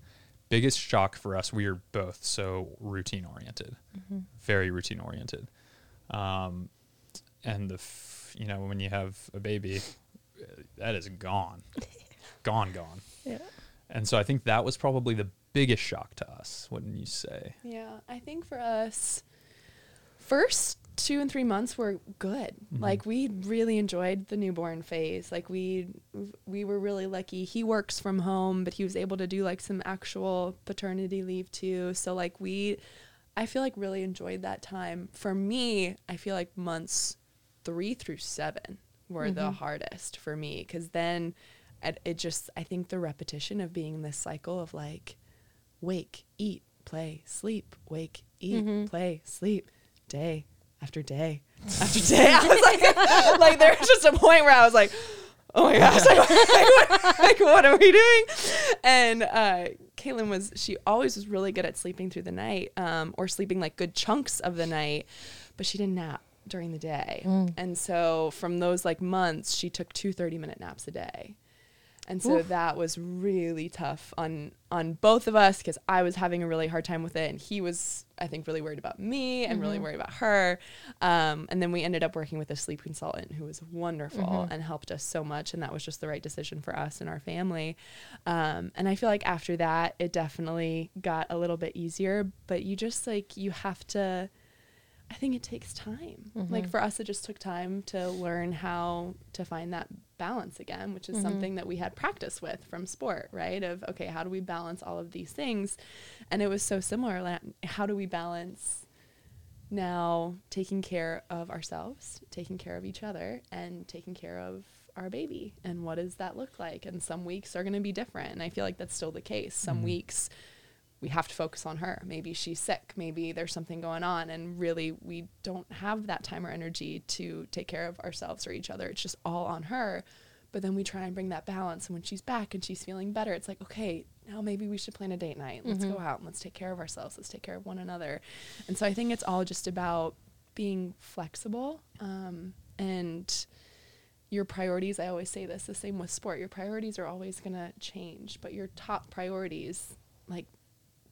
biggest shock for us, we are both so routine oriented, very routine oriented, um, and the f- you know when you have a baby, uh, that is gone, [laughs] gone, gone. Yeah. And so I think that was probably the biggest shock to us. Wouldn't you say? Yeah, I think for us, first two and three months were good. Mhm. Like we really enjoyed the newborn phase. Like we we were really lucky. He works from home, but he was able to do like some actual paternity leave too. So like we I feel like really enjoyed that time. For me, I feel like months 3 through 7 were the hardest for me cuz then it, it just I think the repetition of being in this cycle of like wake, eat, play, sleep, wake, eat, play, sleep, day after day after day. I was like, [laughs] like there was just a point where I was like, oh my gosh, like, what, [laughs] like, what are we doing? And uh, Caitlin was, she always was really good at sleeping through the night um, or sleeping like good chunks of the night, but she didn't nap during the day. And so from those like months, she took two 30 minute naps a day. And so that was really tough on on both of us because I was having a really hard time with it, and he was, I think, really worried about me and really worried about her. Um, and then we ended up working with a sleep consultant who was wonderful and helped us so much, and that was just the right decision for us and our family. Um, and I feel like after that, it definitely got a little bit easier. But you just like you have to. I think it takes time. Like mm-hmm. for us, it just took time to learn how to find that balance again, which is mm-hmm. something that we had practice with from sport, right? Of, okay, how do we balance all of these things? And it was so similar. Like, how do we balance now taking care of ourselves, taking care of each other, and taking care of our baby? And what does that look like? And some weeks are going to be different. And I feel like that's still the case. Some mm-hmm. weeks, we have to focus on her. Maybe she's sick. Maybe there's something going on. And really, we don't have that time or energy to take care of ourselves or each other. It's just all on her. But then we try and bring that balance. And when she's back and she's feeling better, it's like, okay, now maybe we should plan a date night. Let's go out and let's take care of ourselves. Let's take care of one another. And so I think it's all just about being flexible um, and your priorities. I always say this the same with sport. Your priorities are always going to change, but your top priorities, like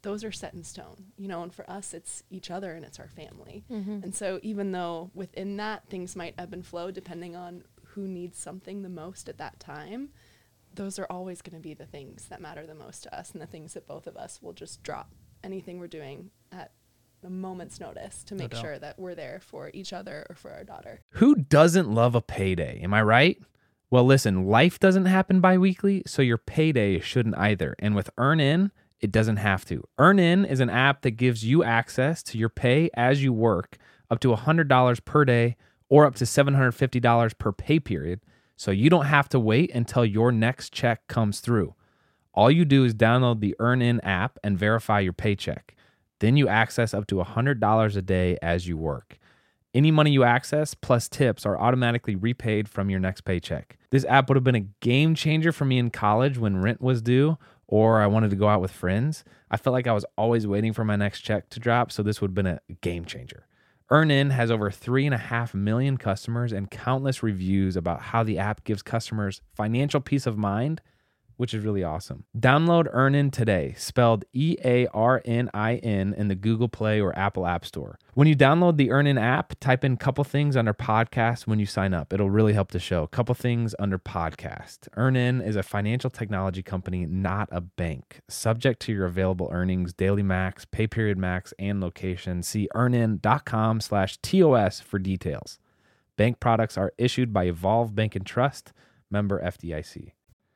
those are set in stone, you know, and for us, it's each other and it's our family. Mm-hmm. And so, even though within that things might ebb and flow depending on who needs something the most at that time, those are always going to be the things that matter the most to us and the things that both of us will just drop anything we're doing at a moment's notice to make doubt. sure that we're there for each other or for our daughter. Who doesn't love a payday? Am I right? Well, listen, life doesn't happen bi weekly, so your payday shouldn't either. And with EarnIn, it doesn't have to. EarnIn is an app that gives you access to your pay as you work, up to $100 per day or up to $750 per pay period. So you don't have to wait until your next check comes through. All you do is download the EarnIn app and verify your paycheck. Then you access up to $100 a day as you work. Any money you access plus tips are automatically repaid from your next paycheck. This app would have been a game changer for me in college when rent was due or I wanted to go out with friends. I felt like I was always waiting for my next check to drop, so this would have been a game changer. EarnIn has over 3.5 million customers and countless reviews about how the app gives customers financial peace of mind which is really awesome. Download Earnin today, spelled E A R N I N, in the Google Play or Apple App Store. When you download the Earnin app, type in a couple things under podcast when you sign up. It'll really help the show. A Couple things under podcast. Earnin is a financial technology company, not a bank. Subject to your available earnings, daily max, pay period max, and location. See earnin.com slash TOS for details. Bank products are issued by Evolve Bank and Trust, member FDIC.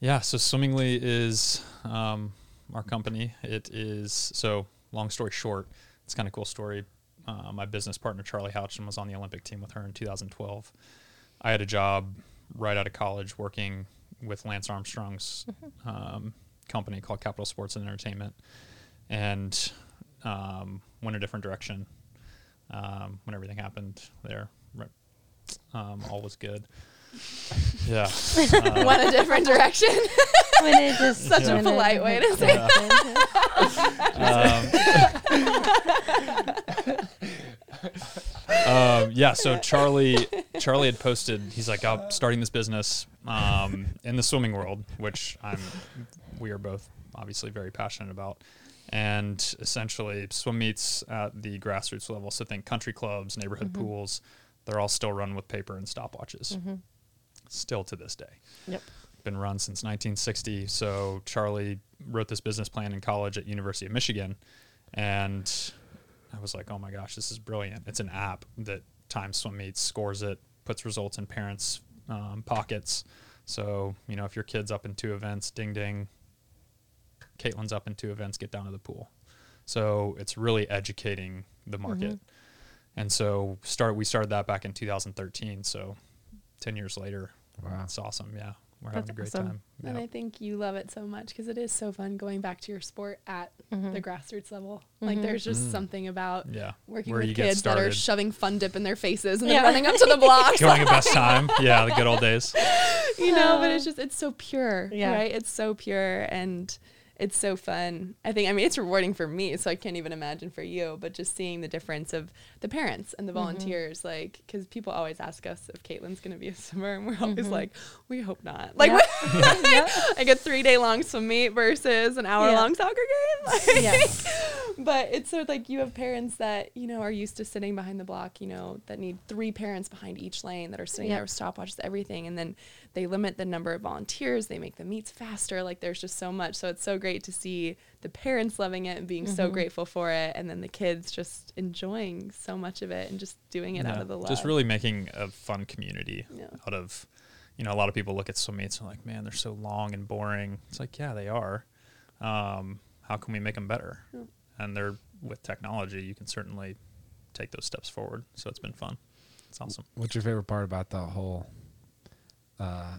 Yeah, so Swimmingly is um, our company. It is so long story short, it's kind of cool story. Uh, my business partner Charlie Houchin was on the Olympic team with her in 2012. I had a job right out of college working with Lance Armstrong's Mm-hmm. um, company called Capital Sports and Entertainment, and um, went a different direction um, when everything happened there. Right. Um, all was good. Yeah. [laughs] Uh, Went a different direction. When it just Such a polite way to say [laughs] um, yeah, so Charlie Charlie had posted he's like I'm starting this business um, in the swimming world, which I'm we are both obviously very passionate about. And essentially swim meets at the grassroots level, so think country clubs, neighborhood pools, they're all still run with paper and stopwatches. Still to this day. Yep. Been run since 1960. So Charlie wrote this business plan in college at University of Michigan and I was like, oh my gosh, this is brilliant. It's an app that times swim meets, scores it, puts results in parents' um, pockets. So, you know, if your kid's up in two events, ding ding, Caitlin's up in two events, get down to the pool. So it's really educating the market. And so start we started that back in 2013. So 10 years later, Wow. it's awesome. Yeah. We're That's having a great awesome. time. And I think you love it so much because it is so fun going back to your sport at the mm-hmm. grassroots level. Like mm-hmm. there's just mm. something about yeah. working Where with get kids that are shoving fun dip in their faces and Yeah. then running up to the [laughs] blocks. Going a best time. Yeah, the good old days. [laughs] you know, but it's just it's so pure, Yeah. right? It's so pure and it's so fun. I think I mean it's rewarding for me, so I can't even imagine for you. But just seeing the difference of the parents and the mm-hmm. volunteers, like because people always ask us if Caitlin's going to be a swimmer, and we're always mm-hmm. like, we hope not. Like [laughs] [laughs] like a three day long swim meet versus an hour long soccer game. [laughs] Like, Yeah. but it's sort of like you have parents that you know are used to sitting behind the block you know that need three parents behind each lane that are sitting there with stopwatches everything and then they limit the number of volunteers they make the meets faster like there's just so much so it's so great to see the parents loving it and being so Mm-hmm. grateful for it and then the kids just enjoying so much of it and just doing it out of the love Just really making a fun community Yeah. out of, you know, a lot of people look at swim meets and like, man, they're so long and boring. It's like, yeah, they are. Um, how can we make them better? Yeah. And they're with technology, you can certainly take those steps forward. So it's been fun. It's awesome. What's your favorite part about the whole uh,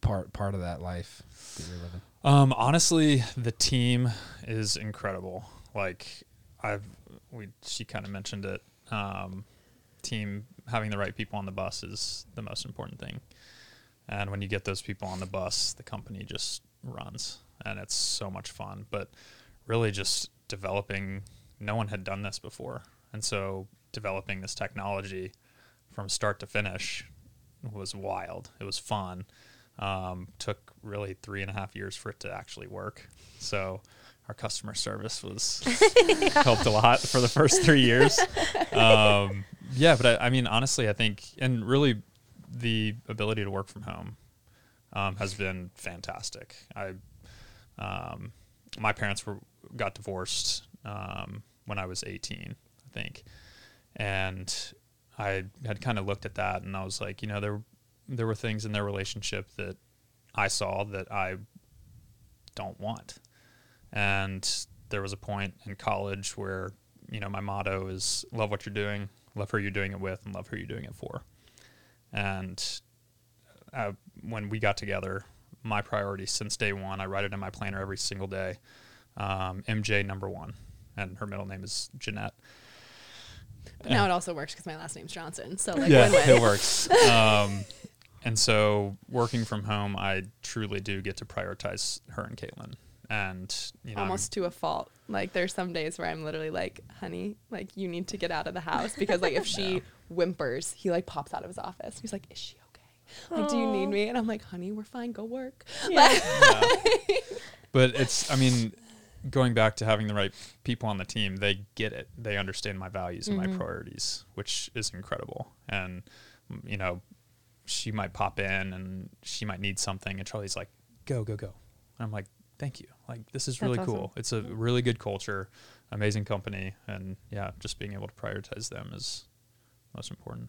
part part of that life that you're living? Um, honestly, the team is incredible. Like I've, we, she kind of mentioned it. Um, team having the right people on the bus is the most important thing. And when you get those people on the bus, the company just runs, and it's so much fun. But really, just developing. No one had done this before, and so developing this technology from start to finish was wild. It was fun. Um, took really three and a half years for it to actually work. So our customer service was [laughs] helped a lot for the first three years. Um, yeah, but I, I mean, honestly, I think, and really, the ability to work from home um, has been fantastic. I, um, my parents were got divorced um, when I was 18, I think, and I had kind of looked at that, and I was like, you know, there there were things in their relationship that I saw that I don't want. And there was a point in college where, you know, my motto is love what you're doing, love who you're doing it with, and love who you're doing it for. And uh, when we got together, my priority since day one, I write it in my planner every single day. Um, MJ number one, and her middle name is Jeanette. but now it also works because my last name's johnson so like yeah, it works. Um, and so working from home, I truly do get to prioritize her and Caitlin. And you know, I'm- almost to a fault. Like there's some days where I'm literally like, "Honey, like you need to get out of the house because like if [laughs] she whimpers, he like pops out of his office. He's like, "Is she okay? Like, do you need me?" And I'm like, "Honey, we're fine. Go work." Like, [laughs] but it's, I mean, going back to having the right people on the team, they get it. They understand my values and my mm-hmm. priorities, which is incredible. And you know, she might pop in and she might need something, and Charlie's like, "Go, go, go." And I'm like, "Thank you. Like this is That's really awesome. cool. It's a really good culture, amazing company, and yeah, just being able to prioritize them is most important."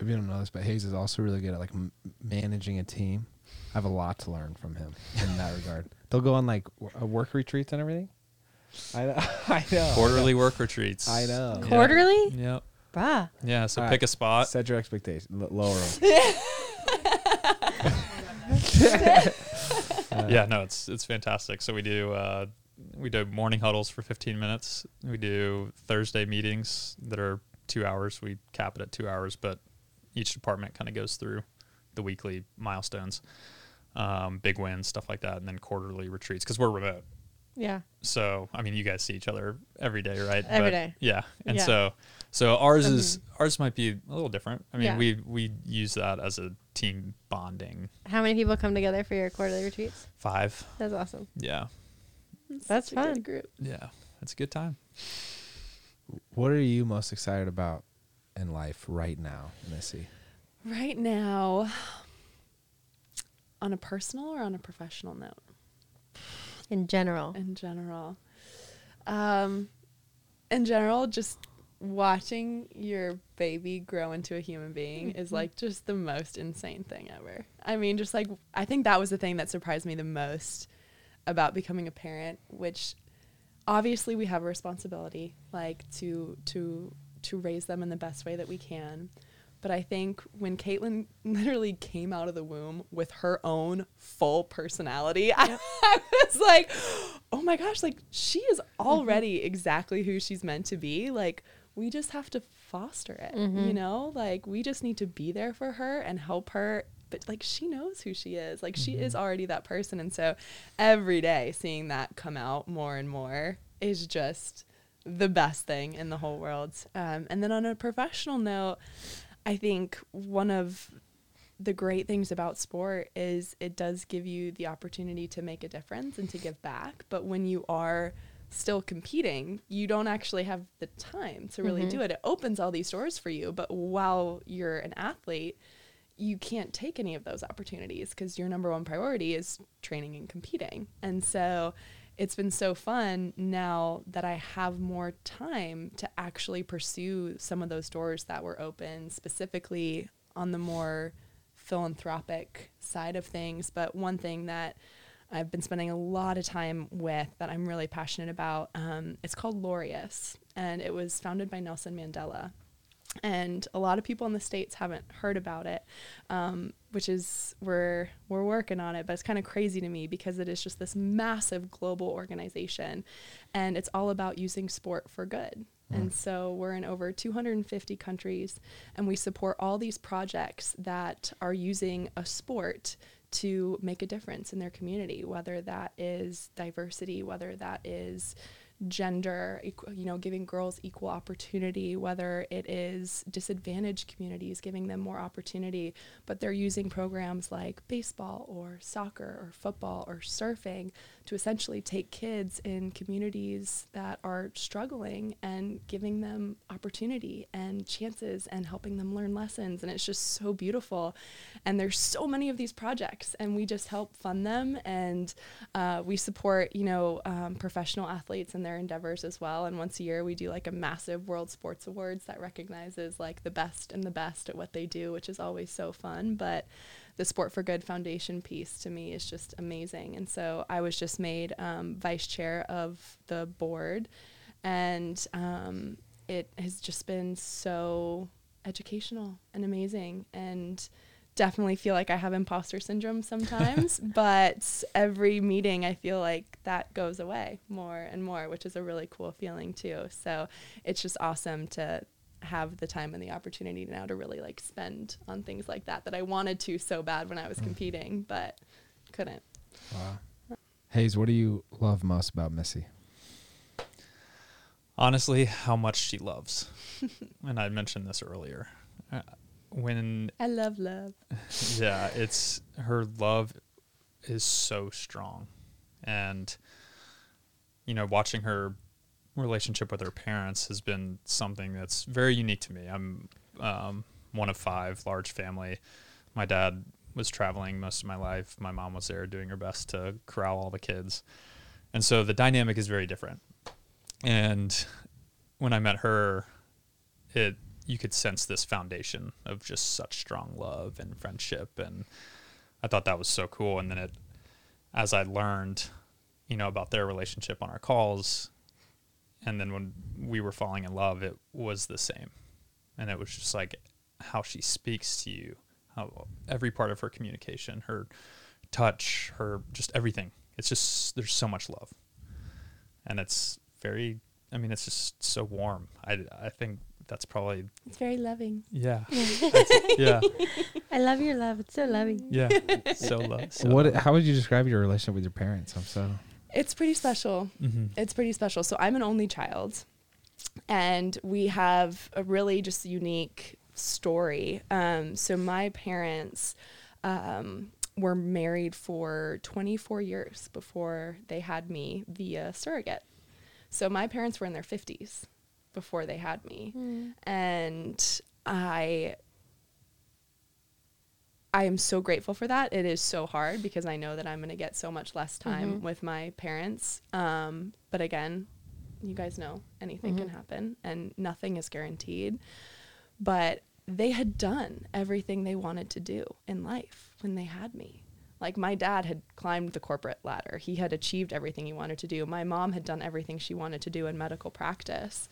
Maybe you don't know this, but Hayes is also really good at like m- managing a team. I have a lot to learn from him in that [laughs] regard. They'll go on like w- uh, work retreats and everything. I know. [laughs] I know. Quarterly work retreats. I know. Yeah. Quarterly? Yep. Bruh. Yeah, so All pick right. a spot. Set your expectations. L- lower 'em. [laughs] [laughs] yeah, no, it's it's fantastic. So we do uh, we do morning huddles for 15 minutes. We do Thursday meetings that are two hours. We cap it at two hours, but each department kind of goes through the weekly milestones, um, big wins, stuff like that, and then quarterly retreats because we're remote. Yeah. So I mean, you guys see each other every day, right? Every But, day. Yeah, and Yeah. so so ours is mm-hmm. ours might be a little different. I mean, Yeah. we we use that as a team bonding. How many people come together for your quarterly retreats? Five. That's awesome. Yeah, That's Such a good fun. group. yeah, it's a good time. What are you most excited about in life right now, Missy? Right now, on a personal or on a professional note? In general. in general. Um, in general, just watching your baby grow into a human being is like just the most insane thing ever. I mean, just like I think that was the thing that surprised me the most about becoming a parent, which obviously we have a responsibility like to to to raise them in the best way that we can. But I think when Caitlin [laughs] literally came out of the womb with her own full personality, [laughs] I, I was like, oh my gosh, like she is mm-hmm. already exactly who she's meant to be. Like, we just have to foster it, you mm-hmm. know? Like, we just need to be there for her and help her. But like, she knows who she is. Like, she is mm-hmm. already that person. And so every day seeing that come out more and more is just the best thing in the whole world. Um, and then on a professional note, I think one of the great things about sport is it does give you the opportunity to make a difference and to give back. But when you are still competing, you don't actually have the time to really mm-hmm. do it. It opens all these doors for you. But while you're an athlete, you can't take any of those opportunities because your number one priority is training and competing. And so it's been so fun now that I have more time to actually pursue some of those doors that were open, specifically on the more philanthropic side of things. But one thing that I've been spending a lot of time with that I'm really passionate about, um, it's called Laureus, and it was founded by Nelson Mandela and a lot of people in the states haven't heard about it um, which is we're we're working on it but it's kind of crazy to me because it is just this massive global organization and it's all about using sport for good. And so we're in over 250 countries and we support all these projects that are using a sport to make a difference in their community whether that is diversity whether that is gender, you know, giving girls equal opportunity, whether it is disadvantaged communities, giving them more opportunity, but they're using programs like baseball or soccer or football or surfing to essentially take kids in communities that are struggling and giving them opportunity and chances and helping them learn lessons. And it's just so beautiful. And there's so many of these projects, and we just help fund them and uh, we support, you know, um, professional athletes in their endeavors as well. And once a year, we do like a massive World Sports Awards that recognizes like the best and the best at what they do, which is always so fun. But the Sport for Good Foundation piece to me is just amazing. And so I was just made um, vice chair of the board, and um, it has just been so educational and amazing. And definitely feel like I have imposter syndrome sometimes, [laughs] but every meeting I feel like that goes away more and more, which is a really cool feeling too. So it's just awesome to have the time and the opportunity now to really like spend on things like that that I wanted to so bad when I was mm-hmm. competing, but couldn't. Wow. Uh, Hayes, what do you love most about Missy? Honestly, how much she loves. [laughs] and I mentioned this earlier. Uh, When I love love. [laughs] yeah, it's her love is so strong. And you know, watching her relationship with her parents has been something that's very unique to me. I'm um, one of five, large family. My dad was traveling most of my life. My mom was there doing her best to corral all the kids. And so the dynamic is very different. And when I met her, it you could sense this foundation of just such strong love and friendship and I thought that was so cool and then it as I learned, you know, about their relationship on our calls and then when we were falling in love, it was the same. and it was just like how she speaks to you, how every part of her communication, her touch, her just everything. It's just there's so much love, and it's very. I mean, it's just so warm. I I think that's probably It's very loving. yeah [laughs] yeah I love your love. It's so loving. yeah [laughs] so love. So What? How would you describe your relationship with your parents? I'm so. It's pretty special. hmm It's pretty special. So I'm an only child, and we have a really just unique story. Um, so my parents um, were married for 24 years before they had me via surrogate. So my parents were in their 50s before they had me, hmm. and I. I am so grateful for that. It is so hard because I know that I'm going to get so much less mm-hmm. time with my parents. Um, but again, you guys know anything can mm-hmm. happen and nothing is guaranteed. But they had done everything they wanted to do in life when they had me. Like my dad had climbed the corporate ladder. He had achieved everything he wanted to do. My mom had done everything she wanted to do in medical practice.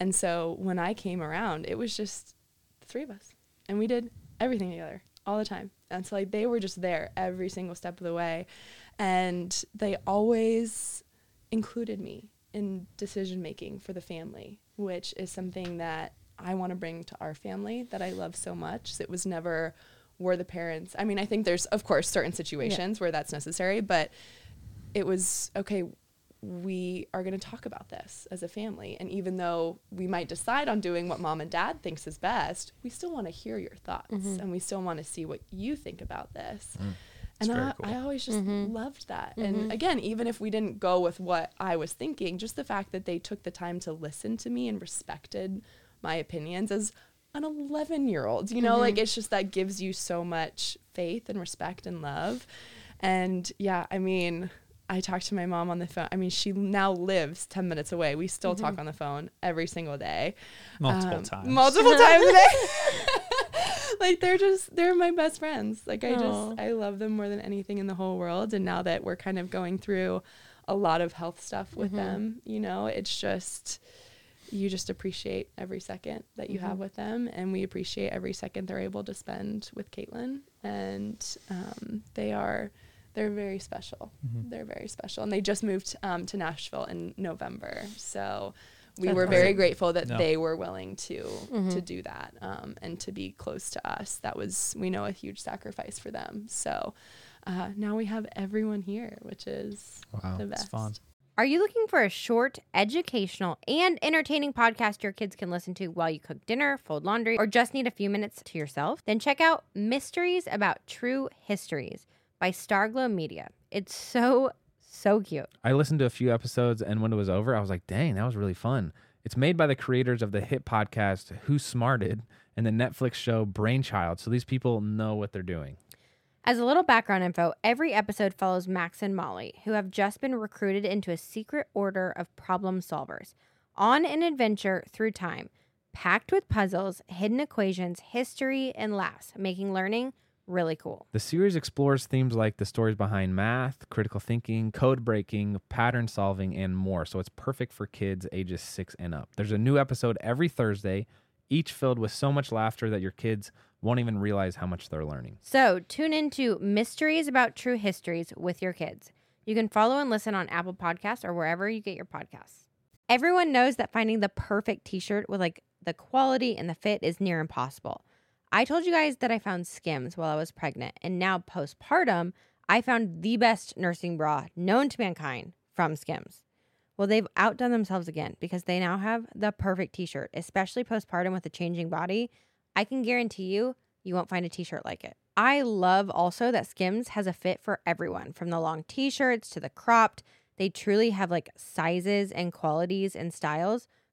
And so when I came around, it was just the three of us. And we did everything together all the time. And so like they were just there every single step of the way. And they always included me in decision making for the family, which is something that I want to bring to our family that I love so much. So it was never were the parents. I mean, I think there's of course certain situations where that's necessary, but it was okay we are going to talk about this as a family. And even though we might decide on doing what mom and dad thinks is best we still want to hear your thoughts. Mm-hmm. And we still want to see what you think about this. Mm. And I, cool. I always just mm-hmm. loved that. And mm-hmm. again even if we didn't go with what i was thinking just the fact that they took the time to listen to me and respected my opinions as an 11 year old you know like it's just that gives you so much faith and respect and love. And yeah i mean I talked to my mom on the phone. I mean, she now lives 10 minutes away. We still talk on the phone every single day. multiple Um, times. Multiple [laughs] times a day. [laughs] like they're just they're my best friends. Like I Aw. just I love them more than anything in the whole world. And now that we're kind of going through a lot of health stuff with them, you know, it's just you just appreciate every second that you have with them and we appreciate every second they're able to spend with Caitlin and um, they are they're very special they're very special and they just moved um, to Nashville in November so we That's were awesome. very grateful that Yeah. they were willing to to do that um, and to be close to us that was we know a huge sacrifice for them so uh, now we have everyone here which is Wow. the best fun. Are you looking for a short, educational, and entertaining podcast your kids can listen to while you cook dinner, fold laundry, or just need a few minutes to yourself? Then check out Mysteries About True Histories by Starglow Media. It's so, so cute. I listened to a few episodes, and when it was over, I was like, dang, that was really fun. It's made by the creators of the hit podcast Who Smarted and the Netflix show Brainchild. So these people know what they're doing. As a little background info, every episode follows Max and Molly, who have just been recruited into a secret order of problem solvers on an adventure through time, packed with puzzles, hidden equations, history, and laughs, making learning really cool. The series explores themes like the stories behind math, critical thinking, code breaking, pattern solving, and more. So it's perfect for kids ages six and up. There's a new episode every Thursday, each filled with so much laughter that your kids won't even realize how much they're learning. So tune into Mysteries About True Histories with your kids. You can follow and listen on Apple Podcasts or wherever you get your podcasts. Everyone knows that finding the perfect t-shirt with like the quality and the fit is near impossible. I told you guys that I found Skims while I was pregnant, and now postpartum, I found the best nursing bra known to mankind from Skims. Well, they've outdone themselves again because they now have the perfect t shirt, especially postpartum with a changing body. I can guarantee you, you won't find a t shirt like it. I love also that Skims has a fit for everyone from the long t shirts to the cropped. They truly have like sizes and qualities and styles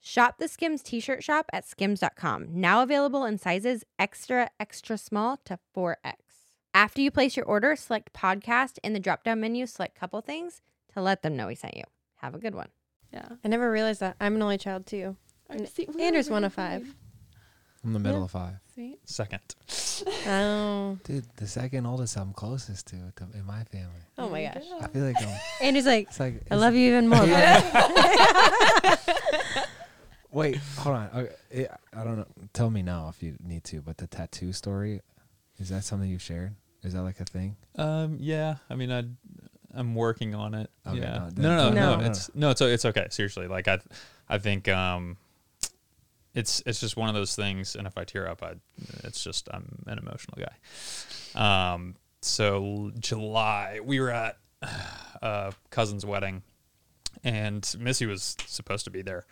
Shop the Skims t-shirt shop at skims.com. Now available in sizes extra extra small to 4X. After you place your order, select podcast in the drop down menu, select couple things to let them know we sent you. Have a good one. Yeah. I never realized that. I'm an only child too. And See, Andrew's one of five. I'm the middle of five. Sweet. Second. Oh, [laughs] Dude, the second oldest I'm closest to to- in my family. oh my gosh. you I feel like I'm, Andrew's like, it's like I love you even more. [laughs] buddy." [laughs] Wait, hold on. Okay, it, I don't know. Tell me now if you need to. But the tattoo story, is that something you've shared? Is that like a thing? Um, yeah. I mean, I, I'm working on it. Okay, yeah. no, No, no, no, no, No. It's no, it's it's okay. Seriously, like I, I think um, it's it's just one of those things. And if I tear up, I, it's just I'm an emotional guy. Um, so July, we were at a cousin's wedding, and Missy was supposed to be there.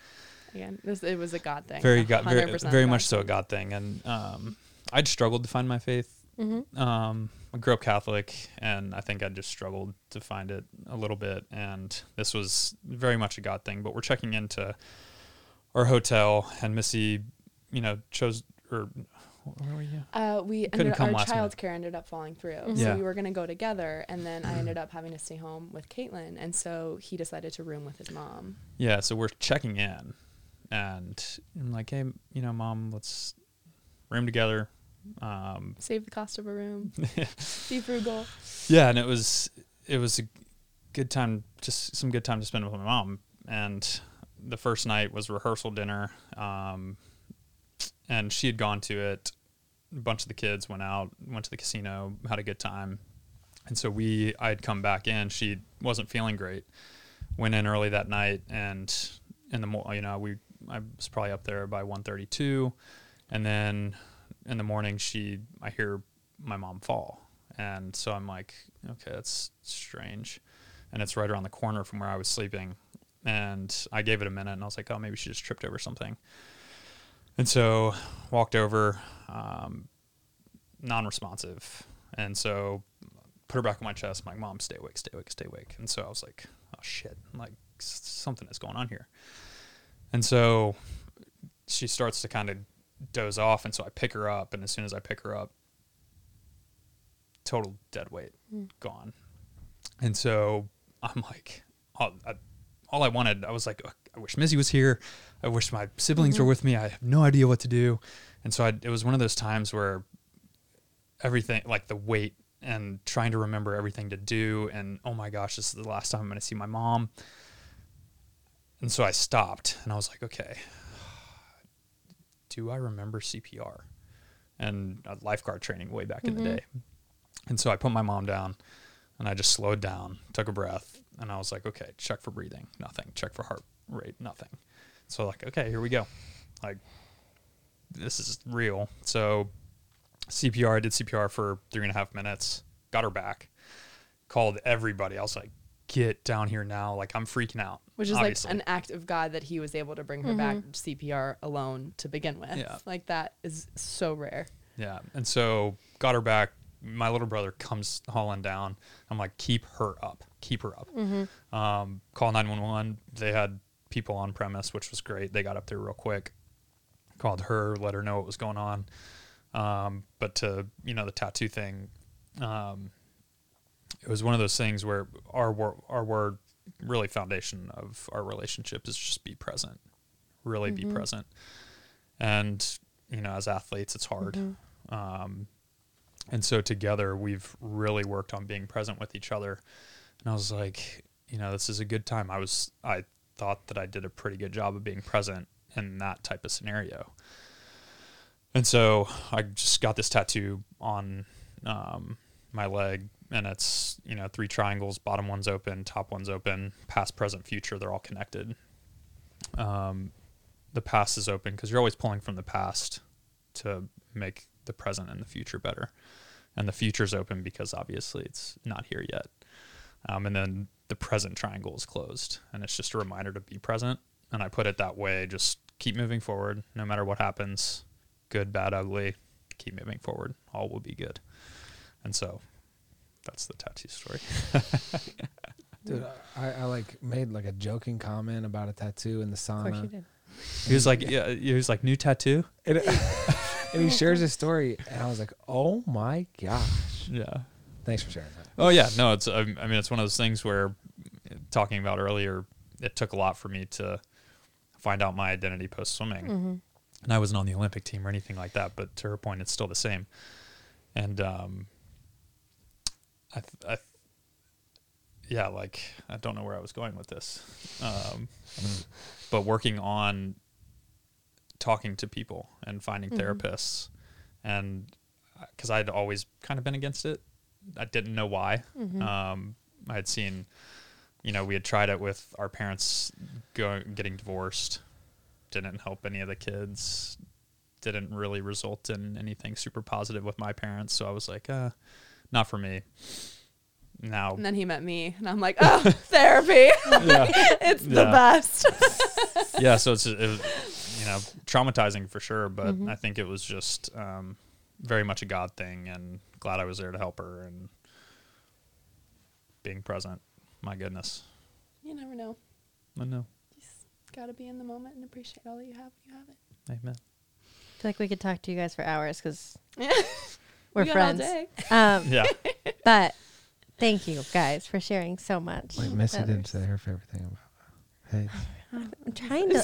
Again, this it was a God thing. very God, very, very God much so a. God thing. And um, I'd struggled to find my faith. Mhm. Um, I grew up Catholic, and I think I just struggled to find it a little bit. And this was very much a God thing. But we're checking into our hotel, and Missy, you know, chose or where were you? Uh, we Couldn't ended, come our last child care ended up falling through, Mhm. so Yeah. we were gonna go together, and then I ended up having to stay home with Caitlin, and so he decided to room with his mom. Yeah, so we're checking in, and I'm like, hey, you know, mom, let's room together. Um, Save the cost of a room. [laughs] Be frugal. yeah and it was it was a good time just some good time to spend with my mom and the first night was rehearsal dinner um, and she had gone to it a bunch of the kids went out went to the casino had a good time and so we i had come back in she wasn't feeling great went in early that night and in the mo- you know we i was probably up there by 132 and then in the morning she i hear my mom fall. And so i'm like okay that's strange. And it's right around the corner from where i was sleeping. And i gave it a minute and i was like oh maybe she just tripped over something. And so walked over um, non-responsive. And so put her back on my chest. I'm like mom stay awake stay awake stay awake. And so i was like oh shit. Like something is going on here and so she starts to kind of doze off and so i pick her up and as soon as i pick her up total dead weight hmm. gone. And so i'm like all I, all I wanted i was like i wish missy was here. I wish my siblings were mm-hmm. with me. I have no idea what to do. And so I, it was one of those times where everything like the weight and trying to remember everything to do and oh my gosh this is the last time i'm going to see my mom and so i stopped and i was like okay do i remember cpr and uh, lifeguard training way back in the day and so i put my mom down and i just slowed down took a breath and i was like okay check for breathing nothing check for heart rate nothing so like okay here we go like this is real so CPR. I did CPR for three and a half minutes. Got her back. Called everybody. I was like, "Get down here now!" Like I'm freaking out. Which is obviously. like an act of God that he was able to bring her back CPR alone to begin with. Yeah. Like that is so rare. yeah. And so got her back. My little brother comes hauling down. I'm like, "Keep her up. Keep her up." Um, call 911. They had people on premise, which was great. They got up there real quick. Called her, let her know what was going on. Um, but to you know the tattoo thing, um, it was one of those things where our wor- our word really foundation of our relationship is just be present, really be present, and you know as athletes it's hard, um, and so together we've really worked on being present with each other, and I was like, you know this is a good time. I was I thought that I did a pretty good job of being present in that type of scenario. And so I just got this tattoo on um, my leg, and it's you know three triangles. Bottom one's open, top one's open. Past, present, future. They're all connected. Um, the past is open because you're always pulling from the past to make the present and the future better, and the future's open because obviously it's not here yet. Um, and then the present triangle is closed, and it's just a reminder to be present. And I put it that way: just keep moving forward, no matter what happens good, bad, ugly, keep moving forward. All will be good. And so that's the tattoo story. [laughs] Dude, I, I like made like a joking comment about a tattoo in the Of course you sauna. did. He was like, yeah, he was like, new tattoo. And, [laughs] and he shares his story, and I was like, "Oh my gosh!" Yeah. Thanks for sharing that. Oh yeah, no, it's I I mean it's one of those things where talking about earlier, it took a lot for me to find out my identity post swimming. And I wasn't on the Olympic team or anything like that, but to her point it's still the same. And um I I yeah, like I don't know where I was going with this. Um [laughs] but working on talking to people and finding therapists and because I'd always kind of been against it. I didn't know why. Um, I had seen, you know, we had tried it with our parents going getting divorced. Didn't help any of the kids. Didn't really result in anything super positive with my parents. So I was like, uh, not for me. Now, And then he met me, and I'm like, oh, [laughs] therapy. [laughs] it's the Yeah. best. [laughs] yeah. So it's it was, you know, traumatizing for sure. But I think it was just um, very much a God thing, and glad I was there to help her and being present. My goodness, you never know. I know. You just gotta be in the moment and appreciate all that you have. when You have it. Amen. I feel like we could talk to you guys for hours because Yeah. We're We friends. [laughs] Um, Yeah. but thank you guys for sharing so much. Wait, Missy didn't say her favorite thing about Hey. I'm trying to.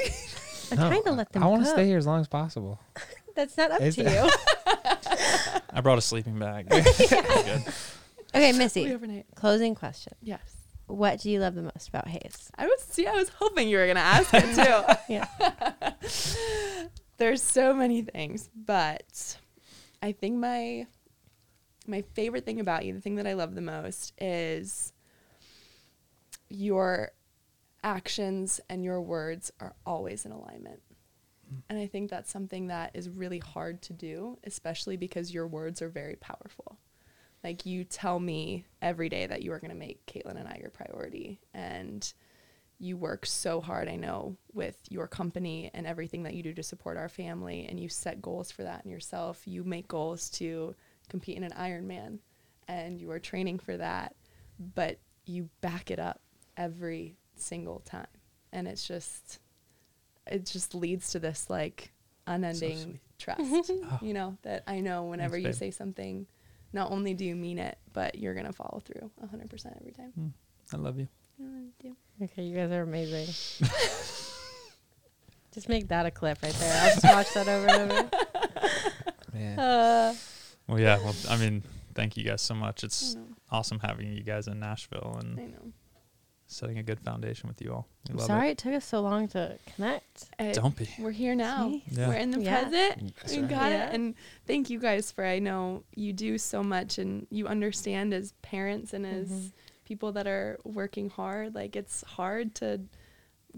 I'm trying to let them. I want to stay here as long as possible. [laughs] That's not up Is to that- you. [laughs] I brought a sleeping bag. Good. okay, Missy. Closing question. Yes. What do you love the most about Hayes? I was see. I was hoping you were gonna ask it too. Yeah. There's so many things, but I think my my favorite thing about you, the thing that I love the most, is your actions and your words are always in alignment. Hmm. And I think that's something that is really hard to do, especially because your words are very powerful. Like you tell me every day that you are going to make Caitlin and I your priority. And you work so hard, I know, with your company and everything that you do to support our family. And you set goals for that in yourself. You make goals to compete in an Ironman and you are training for that. But you back it up every single time. And it's just, it just leads to this like unending sweet. trust, [laughs] you know, that I know whenever Thanks, you babe. say something, not only do you mean it, but you're going to follow through 100% every time. I love you. Mm, yeah. Okay, you guys are amazing. [laughs] just make that a clip right there. I'll just watch that over and over. [laughs] Man. Uh, Well, yeah. Well, I mean, thank you guys so much. It's awesome having you guys in Nashville I and know. setting a good foundation with you all. We I'm love sorry it. took us so long to connect. Uh, it. Don't be. We're here now. Yeah. We're in the Yeah. present. That's we right. got Yeah. it. And thank you guys for I know you do so much and you understand as parents and as Mhm. people that are working hard. Like it's hard to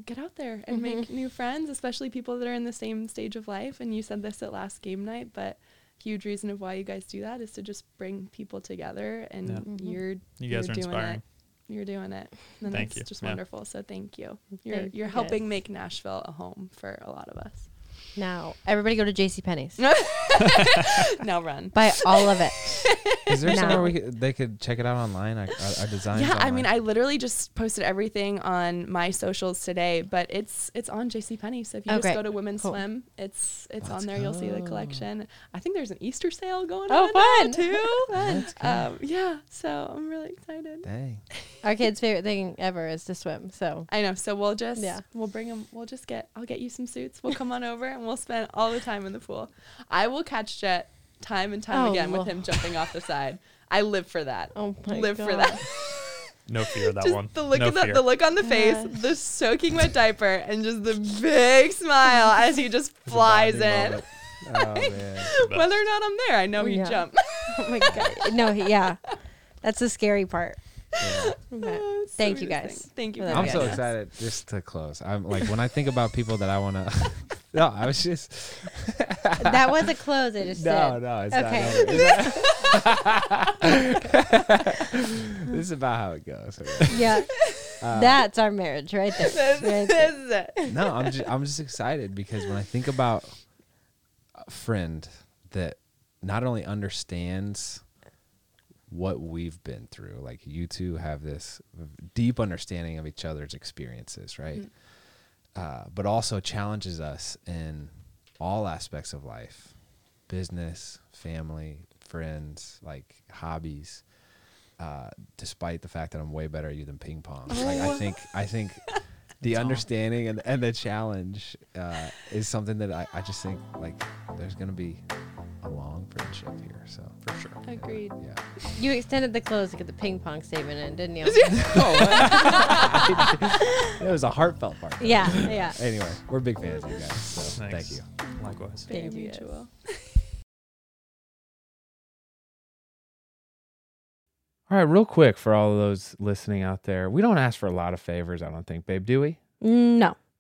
get out there and make new friends, especially people that are in the same stage of life. And you said this at last game night, but huge reason of why you guys do that is to just bring people together and Yeah. Mhm. you're You guys you're are doing inspiring. it. You're doing it. And Thank that's you. just Yeah. wonderful. So thank you. You're Thank you're helping guys. make Nashville a home for a lot of us. Now, everybody go to JCPenney's. [laughs] now run. Buy all of it. [laughs] Is there No. somewhere we could, they could check it out online? Our, our, our designs. Yeah, I mean, online? I literally just posted everything on my socials today, but it's it's on JCPenney. So if you Oh, just great. go to Women's Cool. Swim, it's it's Let's on there. You'll see the go. collection. I think there's an Easter sale going Oh, on fun. too. [laughs] Let's go. um, yeah, so I'm really excited. Dang. Our kid's favorite thing ever is to swim. So I know. So we'll just Yeah. we'll bring them. We'll just get. I'll get you some suits. We'll come on over and we'll spend all the time in the pool. I will catch Jett time and time Oh, again with him jumping off the side. I live for that. oh my live for that. [laughs] No fear of that just one. the look no of the, the look on the face, Gosh. the soaking wet diaper, and just the big smile [laughs] as he just flies in. moment. [laughs] Oh man. Whether or not I'm there, I know he'd Yeah. jump. Oh my god. No, he- yeah. That's the scary part. Yeah. Okay. Oh, Thank you, guys. Thank you. for for. I'm so us. excited just to close. I'm like when I think about people that I want to. [laughs] no, I was just. [laughs] That was a close I just No, did. no, it's Okay. not. It's [laughs] this is about how it goes. Yeah. Uh, That's our marriage right there. This, Right there. this no, I'm just I'm just excited because when I think about a friend that not only understands what we've been through, like you two have this deep understanding of each other's experiences, right? Uh, but also challenges us in all aspects of life, business, family, friends, like hobbies. Uh, despite the fact that I'm way better at you than ping pong, like I think I think [laughs] the understanding and, and the challenge uh, is something that I, I just think like there's gonna be a long friendship here. So For sure. Agreed. yeah. You extended the close to get the ping pong statement in, didn't you? [laughs] [laughs] Oh, [laughs] it was a heartfelt part. yeah, yeah. Anyway, we're big fans of you guys. So thank you. Likewise. Very Thank you, guys. mutual. All right, real quick for all of those listening out there, we don't ask for a lot of favors, I don't think, babe, do we? Mm, no.